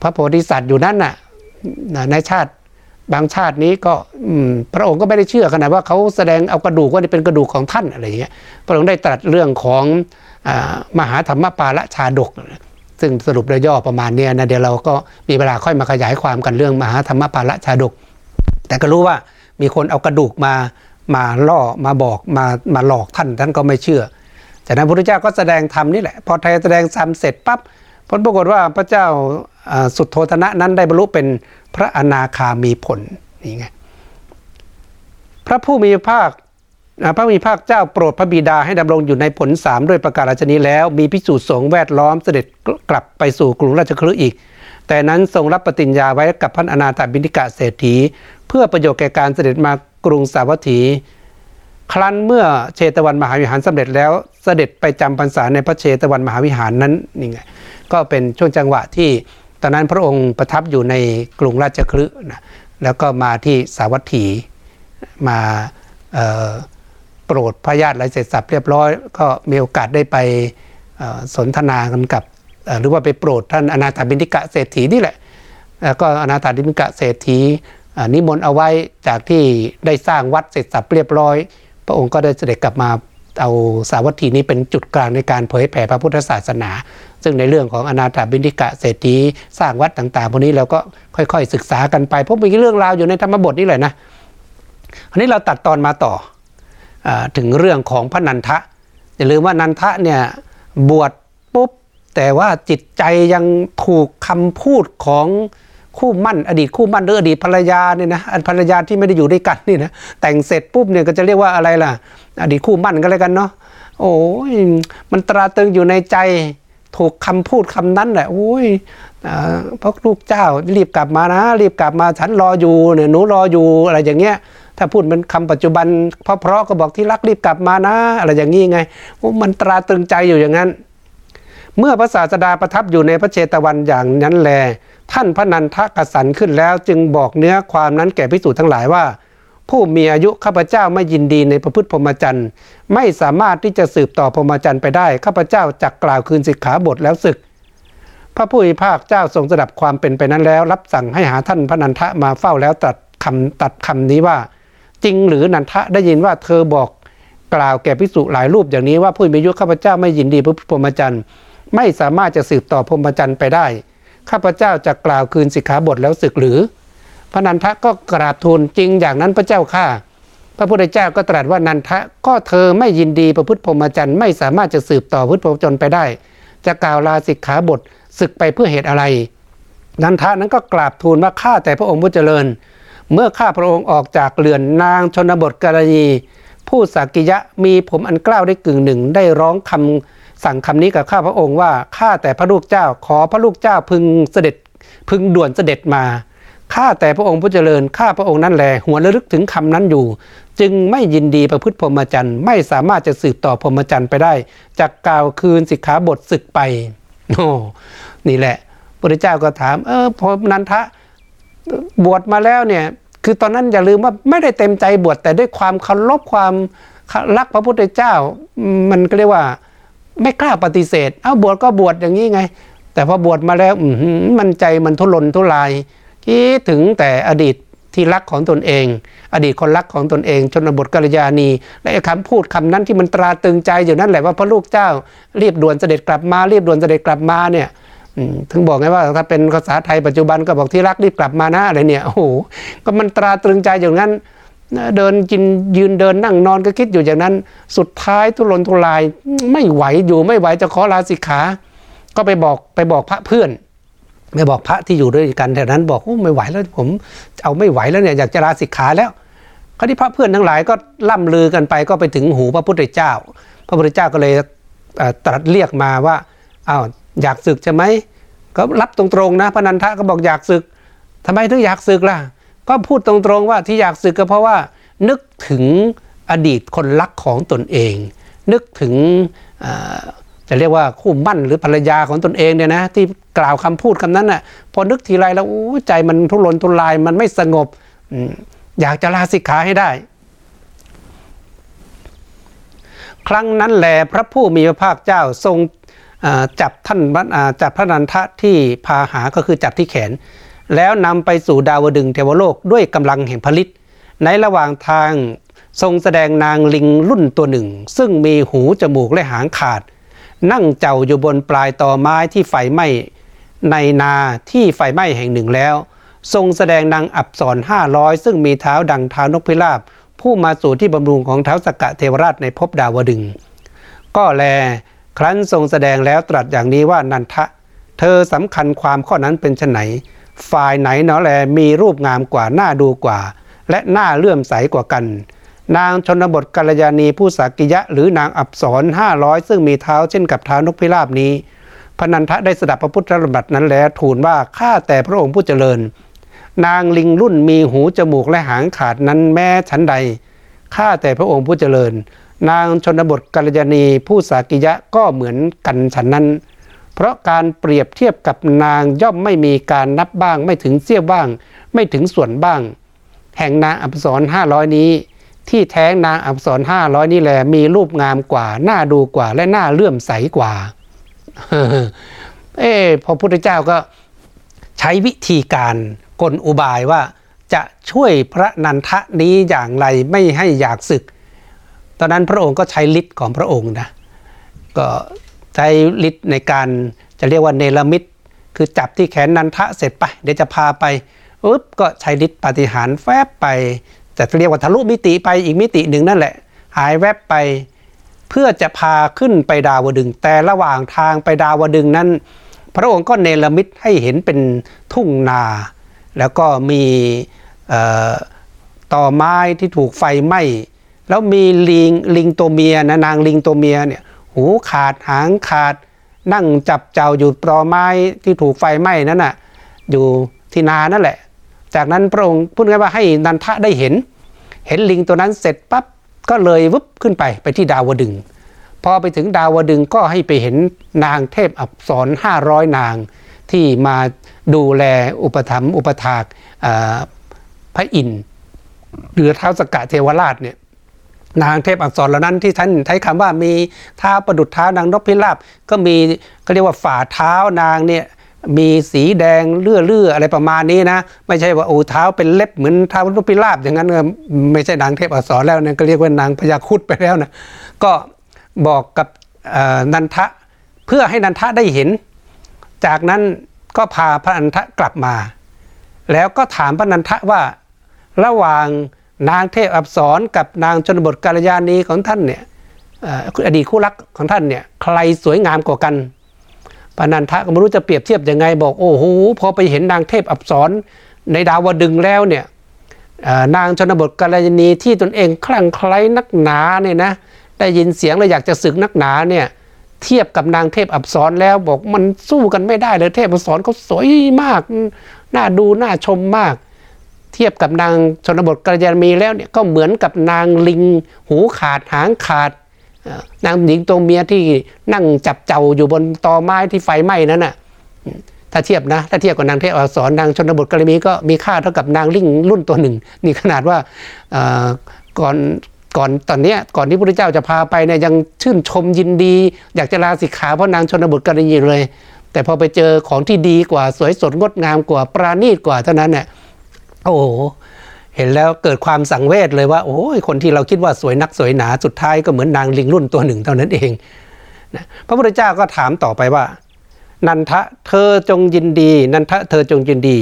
พระโพธิสัตว์อยู่นั้นน่ะในชาติ บางชาตินี้ก็พระองค์ก็ไม่ได้เชื่อขนาดว่าเขาแสดงเอากระดูกว่านี่เป็นกระดูกของท่านอะไรอย่างเงี้ยพระองค์ได้ตรัสเรื่องของมหาธรรมปาละชาดก ซึ่งสรุปโดยย่อประมาณนี้นะเดี๋ยวเราก็มีเวลาค่อยมาขยายความกันเรื่องมหาธรรมปาละชาดก แต่ก็รู้ว่ามีคนเอากระดูกมามาล่อมาบอกมามาหลอกท่านท่านก็ไม่เชื่อ จากนั้นพระพุทธเจ้าก็แสดงธรรมนี่แหละ พอไทยแสดงธรรมเสร็จปั๊บผลปรากฏว่าพระเจ้าสุดโทธนะนั้นได้บรรลุเป็น พระอนาคามีผลนี่ไงพระผู้มีภาคพระมีภาคเจ้าโปรดพระบิดาให้ดำรงอยู่ในผลสามด้วยประกาศราชนี้แล้ว มีพิสูจน์สงแวดล้อมเสด็จกลับไปสู่กรุงราชคฤห์อีก แต่นั้นทรงรับปฏิญญาไว้กับพระอนาถบิณิกะเศรษฐี เพื่อประโยชน์แก่การเสด็จมากรุงสาวัตถี ครั้นเมื่อเชตวันมหาวิหารสำเร็จแล้วเสด็จไปจำพรรษาในพระเชตวันมหาวิหารนั้นนี่ไงก็เป็นช่วงจังหวะที่ ตอนนั้นพระองค์ประทับอยู่ในกรุงราชคฤห์นะแล้วก็มาที่สาวัตถีมาโปรดพระญาติไรเสร็จสับเรียบร้อย ก็มีโอกาสได้ไปสนทนากันกับหรือว่าไปโปรดท่านอนาถบิณิกะเศรษฐีนี่แหละแล้วก็อนาถบิณิกะเศรษฐีนิมนต์เอาไว้จากที่ได้สร้างวัดเสร็จสับเรียบร้อย พระองค์ก็ได้เสด็จกลับมาเอาสาวัตถีนี้เป็นจุดกลางในการเผยแผ่พระพุทธศาสนา ซึ่งในเรื่องของอนาถาบินิกะเศรษฐีสร้างวัดต่างๆพวกนี้เราก็ค่อยๆศึกษากันไปเพราะมีเรื่องราวอยู่ในธรรมบทนี่แหละนะอันนี้เราตัดตอนมาต่ออถึงเรื่องของพระนันทะอย่าลืมว่านันทะเนี่ยบวชปุ๊บแต่ว่าจิตใจยังถูกคำพูดของคู่มั่นอดีตคู่มั่นหรืออดีตภรรยาเนี่ยนะภรรยาที่ไม่ได้อยู่ด้วยกันนี่นะแต่งเสร็จปุ๊บเนี่ยก็จะเรียกว่าอะไรล่ะ อดีตคู่มั่นก็แล้วกันเนาะโอ้ยมันตราตึงอยู่ในใจ ถูกคำพูดคำนั้นแหละโอ้ยพระลูกเจ้ารีบกลับมานะ รีบกลับมาฉันรออยู่เนี่ยหนูรออยู่อะไรอย่างเงี้ยถ้าพูดเป็นคำปัจจุบันเพราะๆก็บอกที่รักรีบกลับมานะอะไรอย่างงี้ไงมันตราตรึงใจอยู่อย่างนั้น เมื่อพระศาสดาประทับอยู่ในพระเจตวันอย่างนั้นแล ท่านพระนันทกสันขึ้นแล้วจึงบอกเนื้อความนั้นแก่พิสูจน์ทั้งหลายว่า ผู้มีอายุข้าพเจ้าไม่ยินดีในประพฤติพรหมจรรย์ ไม่สามารถที่จะสืบต่อพรหมจรรย์ไปได้ข้าพเจ้าจักกล่าวคืนสิกขาบทแล้วศึก พระผู้มีภาคเจ้าทรงสดับความเป็นไปนั้นแล้ว รับสั่งให้หาท่านพระนันทะมาเฝ้าแล้วตัดคำตัดคำนี้ว่า จริงหรือนันทะได้ยินว่าเธอบอกกล่าวแก่พิสุหลายรูปอย่างนี้ว่าผู้มีอายุข้าพเจ้าไม่ยินดีพระพรหมจรรย์ ไม่สามารถจะสืบต่อพรหมจรรย์ไปได้ข้าพเจ้าจะกล่าวคืนสิกขาบทแล้วศึกหรือ พระนันทะก็กราบทูลจริงอย่างนั้นพระเจ้าข้าพระพุทธเจ้าก็ตรัสว่านันทะก็เธอไม่ยินดีประพฤติพรหมจรรย์ไม่สามารถจะสืบต่อพุทธพรหมจรรย์ไปได้ จะกล่าวลาสิกขาบทศึกไปเพื่อเหตุอะไร นันทะนั้นก็กราบทูลว่าข้าแต่พระองค์ผู้เจริญ เมื่อข้าพระองค์ออกจากเรือนนางชนบทกรณี ผู้สักกิยะมีผมอันกล้าวได้กึ่งหนึ่งได้ร้องคำสั่งคำนี้กับข้าพระองค์ว่าข้าแต่พระลูกเจ้าขอพระลูกเจ้าพึงเสด็จพึงด่วนเสด็จมา ข้าแต่พระองค์ผู้เจริญข้าพระองค์นั้นแลหัวระลึกถึงคำนั้นอยู่ จึงไม่ยินดีประพฤติพรหมจรรย์ไม่สามารถจะสืบต่อพรหมจรรย์ไปได้จากกล่าวคืนสิกขาบทศึกไปโอ้นี่แหละพระเจ้าก็ถาม เออพอนันทะบวชมาแล้วเนี่ย คือตอนนั้นอย่าลืมว่าไม่ได้เต็มใจบวชแต่ด้วยความเคารพความรักพระพุทธเจ้า มันก็เรียกว่า ไม่กล้าปฏิเสธ เอาบวชก็บวชอย่างนี้ไง แต่พอ บวชมาแล้วมันใจมันทุรนทุราย คิดถึงแต่อดีตที่รักของตนเอง อดีตคนรักของตนเอง ชนบทกัลยาณีและคำพูดคำนั้นที่มันตราตึงใจอยู่นั่นแหละว่าพระลูกเจ้ารีบด่วนเสด็จกลับมารีบด่วนเสด็จกลับมาเนี่ยถึงบอกไงว่าถ้าเป็นภาษาไทยปัจจุบันก็บอกที่รักรีบกลับมานะอะไรเนี่ยโอ้โหก็มันตราตรึงใจอย่างนั้น เดินกินยืนเดินนั่งนอนก็คิดอยู่อย่างนั้น สุดท้ายทุรนทุรายไม่ไหวอยู่ไม่ไหวจะขอลาสิกขา ก็ไปบอกไปบอกพระเพื่อน ไปบอกพระที่อยู่ด้วยกันแถวนั้นบอกโอ้ไม่ไหวแล้วผมเอาไม่ไหวแล้วเนี่ยอยากจะลาสิกขาแล้วคราวนี้พระเพื่อนทั้งหลายก็ล่ำลือกันไปก็ไปถึงหูพระพุทธเจ้า พระพุทธเจ้าก็เลยตรัสเรียกมาว่าอ้าวอยากศึกใช่ไหมก็รับตรงๆนะพระนันทะก็บอกอยากศึกทำไมถึงอยากศึกล่ะ ก็พูดตรงๆว่าที่อยากศึกก็เพราะว่านึกถึงอดีตคนรักของตนเอง นึกถึง จะเรียกว่าคู่มั่นหรือภรรยาของตนเองเนี่ยนะที่กล่าวคำพูดคำนั้นน่ะพอนึกทีไรแล้วใจมันทุรนทุรายมันไม่สงบอยากจะลาสิกขาให้ได้ ครั้งนั้นแหลพระผู้มีพระภาคเจ้าทรงจับท่านจับพระนันทะที่พาหาก็คือจับที่แขน แล้วนำไปสู่ดาวดึงเทวโลกด้วยกำลังแห่งผลิตในระหว่างทางทรงแสดงนางลิงรุ่นตัวหนึ่ง ซึ่งมีหูจมูกและหางขาด นั่งเจ้าอยู่บนปลายตอไม้ที่ไฟไหม้ในนาที่ไฟไหม้แห่งหนึ่งแล้ว ทรงแสดงนางอับสรห้าร้อยซึ่งมีเท้าดังเท้านกพิราบ ผู้มาสู่ที่บำรุงของเท้าสกกะเทวราชในภพดาวดึง ก็แล ครั้นทรงแสดงแล้วตรัสอย่างนี้ว่านันทะ เธอสำคัญความข้อนั้นเป็นไนฝ่ายไหนเนาะแลมีรูปงามกว่าหน่าดูกว่า และหน่าเลื่อมใสกว่ากัน นางชนบทกัลยาณีผู้สักิยะ หรือนางอับสรห้าร้อยซึ่งมีเท้าเช่นกับเท้านกพิราบนี้พนันทะได้สดับพระพุทธธรรมบัตนั้นแล้วทูลว่าข้าแต่พระองค์ผู้เจริญ นางลิงรุ่นมีหูจมูกและหางขาดนั้นแม้ฉันใดข้าแต่พระองค์ผู้เจริญ นางชนบทกัลยาณีผู้สากิยะก็เหมือนกันฉันนั้น เพราะการเปรียบเทียบกับนางย่อมไม่มีการนับบ้าง ไม่ถึงเสี้ยวบ้าง ไม่ถึงส่วนบ้าง แห่งนางอับสรห้าร้อยนี้ ที่แท้งนางอับสรห้าร้อยนี้แหละมีรูปงามกว่าหน่าดูกว่าและหน่าเลื่อมใสกว่า เออพอพุทธเจ้าก็ใช้วิธีการกลอุบายว่าจะช่วยพระนันทะนี้อย่างไรไม่ให้อยากศึก ตอนนั้นพระองค์ก็ใช้ฤทธิ์ของพระองค์นะก็ใช้ฤทธิ์ในการจะเรียกว่าเนรมิตคือจับที่แขนนันทะเสร็จไป เดี๋ยวจะพาไปอุ๊บก็ใช้ฤทธิ์ปฏิหารแฟบไป แต่เรียกว่าทะลุมิติไปอีกมิติหนึ่งนั่นแหละ หายแวบไป เพื่อจะพาขึ้นไปดาวดึง แต่ระหว่างทางไปดาวดึงนั้น พระองค์ก็เนรมิตให้เห็นเป็นทุ่งนา แล้วก็มีต่อไม้ที่ถูกไฟไหม้แล้วมีลิงลิงตัวเมียนะนางลิงตัวเมียเนี่ยหูขาดหางขาด นั่งจับเจ้าอยู่ปลอไม้ที่ถูกไฟไหม้นั่นน่ะอยู่ที่นานั่นแหละ จากนั้นพระองค์พูดง่ายว่าให้นันทะได้เห็น เห็นลิงตัวนั้นเสร็จปั๊บก็เลยวุบขึ้นไปไปที่ดาวดึง พอไปถึงดาวดึงก็ให้ไปเห็นนางเทพอับสรห้าร้อยนางที่มาดูแลอุปถัมภ์อุปถากพระอินทร์หรือเท้าสกกะเทวราชเนี่ยนางเทพอักษรเหล่านั้นที่ท่านใช้คำว่ามีเท้าประดุดเท้านางนพพิราบก็มีก็เรียกว่าฝ่าเท้านางเนี่ย มีสีแดงเลื่อเลื่อะไรประมาณนี้นะ ไม่ใช่ว่าโอ้เท้าเป็นเล็บเหมือนเท้านพพิราบอย่างนั้นไม่ใช่นางเทพอักษรแล้วนะก็เรียกว่านางพญาคุดไปแล้วนะก็บอกกับนันทะเพื่อให้นันทะได้เห็น จากนั้นก็พาพระนันทะกลับมา แล้วก็ถามพระนันทะว่าระหว่างนางเทพอับสรกับนางชนบทกาลยานีของท่านเนี่ยอดีตคู่รักของท่านเนี่ยใครสวยงามกว่ากัน ปนันทะก็ไม่รู้จะเปรียบเทียบยังไงบอกโอ้โหพอไปเห็นนางเทพอับสรในดาวดึงแล้วเนี่ยนางชนบทกาลยานีที่ตนเองคลั่งไคล้นักหนาเนี่ยนะได้ยินเสียงแล้วอยากจะศึกนักหนาเนี่ยเทียบกับนางเทพอับสรแล้วบอกมันสู้กันไม่ได้เลยเทพอับสรเขาสวยมากน่าดูน่าชมมาก เทียบกับนางชนบทกระยามีแล้วเนี่ยก็เหมือนกับนางลิงหูขาดหางขาด นางหญิงตัวเมียที่นั่งจับเจ้าอยู่บนตอไม้ที่ไฟไหม้นั้นน่ะถ้าเทียบนะถ้าเทียบกับนางเทพอักษรนางชนบทกระมีก็มีค่าเท่ากับนางลิงรุ่นตัวหนึ่ง นี่ขนาดว่าก่อนก่อนตอนนี้ก่อนที่พระพุทธเจ้าจะพาไปเนี่ยยังชื่นชมยินดี อยากจะลาสิกขาเพราะนางชนบทกันยีเลย แต่พอไปเจอของที่ดีกว่าสวยสดงดงามกว่าปราณีตกว่าเท่านั้นเนี่ยโอ้โห เห็นแล้วเกิดความสังเวชเลยว่าโอ้ยคนที่เราคิดว่าสวยนักสวยหนาสุดท้ายก็เหมือนนางลิงรุ่นตัวหนึ่งเท่านั้นเองนะพระพุทธเจ้าก็ถามต่อไปว่า นันทะเธอจงยินดี นันทะเธอจงยินดี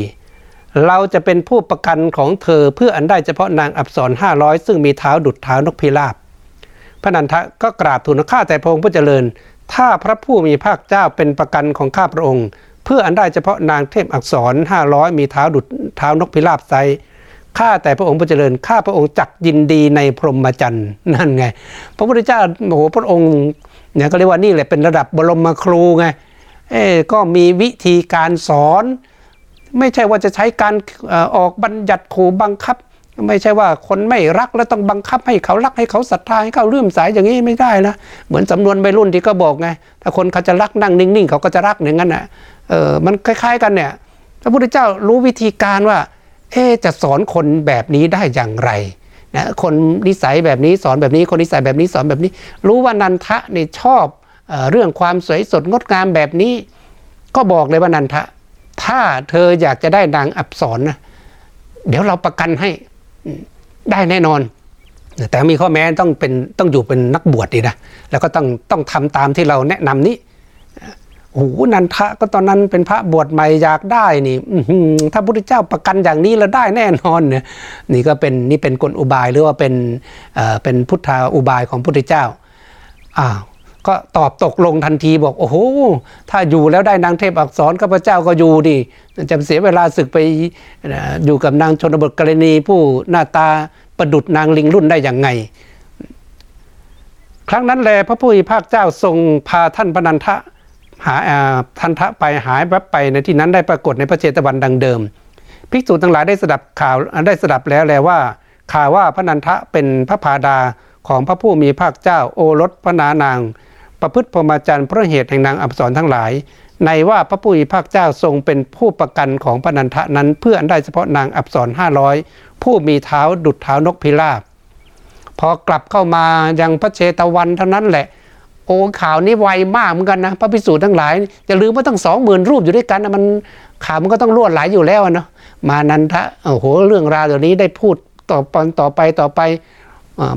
เราจะเป็นผู้ประกันของเธอเพื่ออันได้เฉพาะนางอับสรห้าร้อยซึ่งมีเท้าดุดเท้านกพิราบพระนันทะก็กราบทูลข้าแต่พระองค์ผู้เจริญ ถ้าพระผู้มีภาคเจ้าเป็นประกันของข้าพระองค์ เพื่ออันได้เฉพาะนางเทพอักษรห้าร้อยมีเท้าดุดเท้านกพิราบไซ ข้าแต่พระองค์ผู้เจริญข้าพระองค์จักยินดีในพรหมจรรย์นั่นไง พระพุทธเจ้าโอ้โหพระองค์เนี่ยก็เรียกว่านี่แหละเป็นระดับบรมครูไงเอ้ก็มีวิธีการสอน ไม่ใช่ว่าจะใช้การออกบัญญัติขู่บังคับ ไม่ใช่ว่าคนไม่รักแล้วต้องบังคับให้เขารักให้เขาศรัทธาให้เขาเลื่อมใสอย่างนี้ไม่ได้นะเหมือนสำนวนวัยรุ่นที่ก็บอกไงถ้าคนเขาจะรักนั่งนิ่งๆเขาก็จะรักอย่างนั้นน่ะเออมันคล้าย ๆ กันเนี่ยพระพุทธเจ้ารู้วิธีการว่า เอ๊จะสอนคนแบบนี้ได้อย่างไรนะคนนิสัยแบบนี้สอนแบบนี้คนนิสัยแบบนี้สอนแบบนี้ รู้ว่านันทะนี่ชอบเอเรื่องความสวยสดงดงามแบบนี้ ก็บอกเลยว่านันทะ ถ้าเธออยากจะได้นางอับสรนะเดี๋ยวเราประกันให้ได้แน่นอน แต่มีข้อแม้ต้องเป็นต้องอยู่เป็นนักบวชดีนะแล้วก็ต้องต้องทำตามที่เราแนะนำนี้ โอ้โหนันทะก็ตอนนั้นเป็นพระบวชใหม่อยากได้นี่ถ้าพระพุทธเจ้าประกันอย่างนี้แล้วได้แน่นอนเนี่ยนี่ก็เป็นนี่เป็นกลอุบายหรือว่าเป็นเอ่อเป็นพุทธาอุบายของพระพุทธเจ้าอ้าวก็ตอบตกลงทันทีบอกโอ้โหถ้าอยู่แล้วได้นางเทพอักษรข้าพเจ้าก็อยู่ดิจะเสียเวลาศึกไปอยู่กับนางชนบทกรณีผู้หน้าตาประดุดนางลิงรุ่นได้อย่างไง ครั้งนั้นแลพระผู้มีภาคเจ้าทรงพาท่านพนันทะ หาอ่าทันทะไปหายแวบไปในที่นั้นได้ปรากฏในพระเจตวันดังเดิม ภิกษุทั้งหลายได้สดับข่าวได้สดับแล้วแลว่า ข่าวว่าพระนันทะเป็นพระพาดาของพระผู้มีภาคเจ้าโอรสพระนานาง ประพฤติพรหมจรรย์เพราะเหตุแห่งนางอับสรทั้งหลาย ในว่าพระผู้มีภาคเจ้าทรงเป็นผู้ประกันของพระนันทะนั้น เพื่ออันได้เฉพาะนางอับสรห้าร้อยผู้มีเท้าดุดเท้านกพิราบพอกลับเข้ามายังพระเชตวันเท่านั้นแหละ โอ้ข่าวนี้ไวมากเหมือนกันนะพระพิสูจน์ทั้งหลายอย่าลืมว่าตั้งสองหมื่นรูปอยู่ด้วยกันนะมันข่าวมันก็ต้องรวไหลอยู่แล้วเนาะมานันทะโอ้โหเรื่องราวเดี๋ยวนี้ได้พูดต่อไปต่อไปต่อไป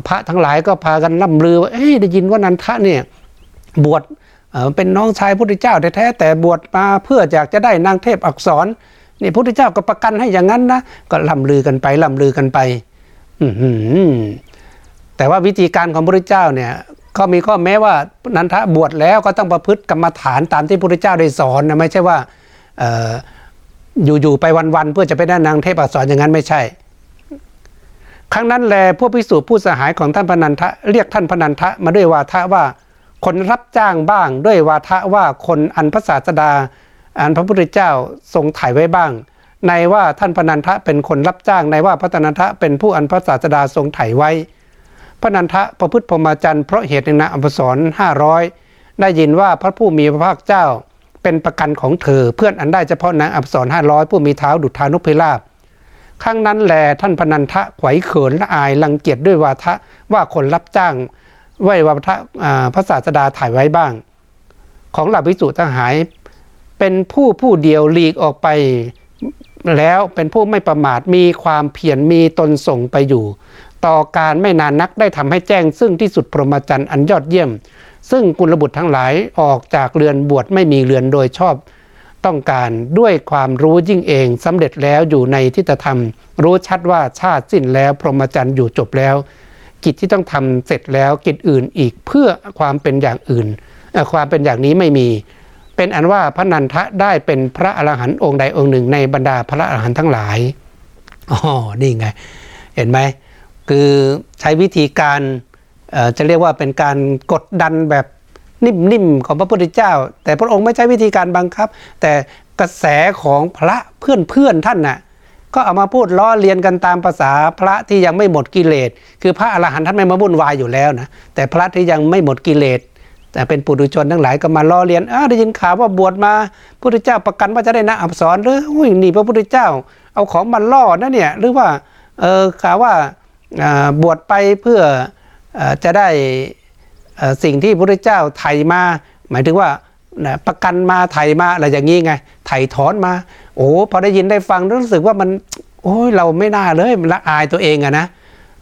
พระทั้งหลายก็พากันล่ำลือว่าเอ้ได้ยินว่านันทะเนี่ยบวชเป็นน้องชายพระพุทธเจ้าแท้แต่บวชมาเพื่ออยากจะได้นางเทพอักษรนี่พระพุทธเจ้าก็ประกันให้อย่างนั้นนะก็ล่ำลือกันไปล่ำลือกันไปอืแต่ว่าวิธีการของพระพุทธเจ้าเนี่ย ก็มีข้อแม้ว่านันทะบวชแล้วก็ต้องประพฤติกรรมฐานตามที่พระพุทธเจ้าได้สอนนะไม่ใช่ว่าอยู่ๆไปวันๆเพื่อจะไปได้นางเทพอักษรอย่างนั้นไม่ใช่ ครั้งนั้นแลพวกพิสูจน์ผู้สหายของท่านพนันทะเรียกท่านพนันทะมาด้วยวาทะว่าคนรับจ้างบ้าง ด้วยวาทะว่าคนอันพระศาสดา อันพระพุทธเจ้าทรงถ่ายไว้บ้าง ในว่าท่านพนันทะเป็นคนรับจ้างในว่าพระนันทะเป็นผู้อันพระศาสดาทรงถ่ายไว้ พระนันทะประพฤติพรหมจรรย์เพราะเหตุในนางอัมพสรห้าร้อยได้ยินว่าพระผู้มีพระภาคเจ้าเป็นประกันของเธอเพื่อนอันได้เฉพาะนางอัมพสรห้าร้อยผู้มีเท้าดุจทานกพิราบครั้งนั้นแลท่านพนันทะไขวเขินละอายรังเกียจด้วยวาทะว่าคนรับจ้างไหววาทะอ่าพระศาสดาถ่ายไว้บ้าง ของหล่าภิกษุทั้งหาย เป็นผู้ผู้เดียวหลีกออกไป แล้วเป็นผู้ไม่ประมาทมีความเพียรมีตนส่งไปอยู่ ต่อการไม่นานนักได้ทำให้แจ้ง ซึ่งที่สุดพรหมจรรย์อันยอดเยี่ยม ซึ่งกุลบุตรทั้งหลายออกจากเรือนบวชไม่มีเรือนโดยชอบต้องการด้วยความรู้ยิ่งเองสำเร็จแล้วอยู่ในทิฏฐธรรม รู้ชัดว่าชาติสิ้นแล้ว พรหมจรรย์อยู่จบแล้ว กิจที่ต้องทำเสร็จแล้วกิจอื่นอีกเพื่อความเป็นอย่างอื่น ความเป็นอย่างนี้ไม่มี เป็นอันว่าพระนันทะได้เป็นพระอรหันต์องค์ใดองค์หนึ่งในบรรดาพระอรหันต์ทั้งหลายอ๋อนี่ไง เห็นไหม คือใช้วิธีการจะเรียกว่าเป็นการกดดันแบบนิ่มๆของพระพุทธเจ้า แต่พระองค์ไม่ใช้วิธีการบังคับ แต่กระแสของพระเพื่อนๆท่านน่ะก็เอามาพูดล้อเลียนกันตามภาษาพระที่ยังไม่หมดกิเลส คือพระอรหันต์ท่านไม่มาวุ่นวายอยู่แล้วนะ แต่พระที่ยังไม่หมดกิเลส แต่เป็นปุถุชนทั้งหลายก็มาล้อเลียนอ้าวได้ยินข่าวว่าบวชมาพระพุทธเจ้าประกันว่าจะได้นะอับสรหรืออุ้ยนี่พระพุทธเจ้า เอาของมาล่อนะเนี่ยหรือว่าเออข่าวว่า บวชไปเพื่อจะได้สิ่งที่พระเจ้าไถ่มา หมายถึงว่าประกันมาไถ่มาอะไรอย่างนี้ไงไถ่ถอนมา โอ้พอได้ยินได้ฟังรู้สึกว่ามันโอ้ยเราไม่น่าเลยละอายตัวเองอะนะ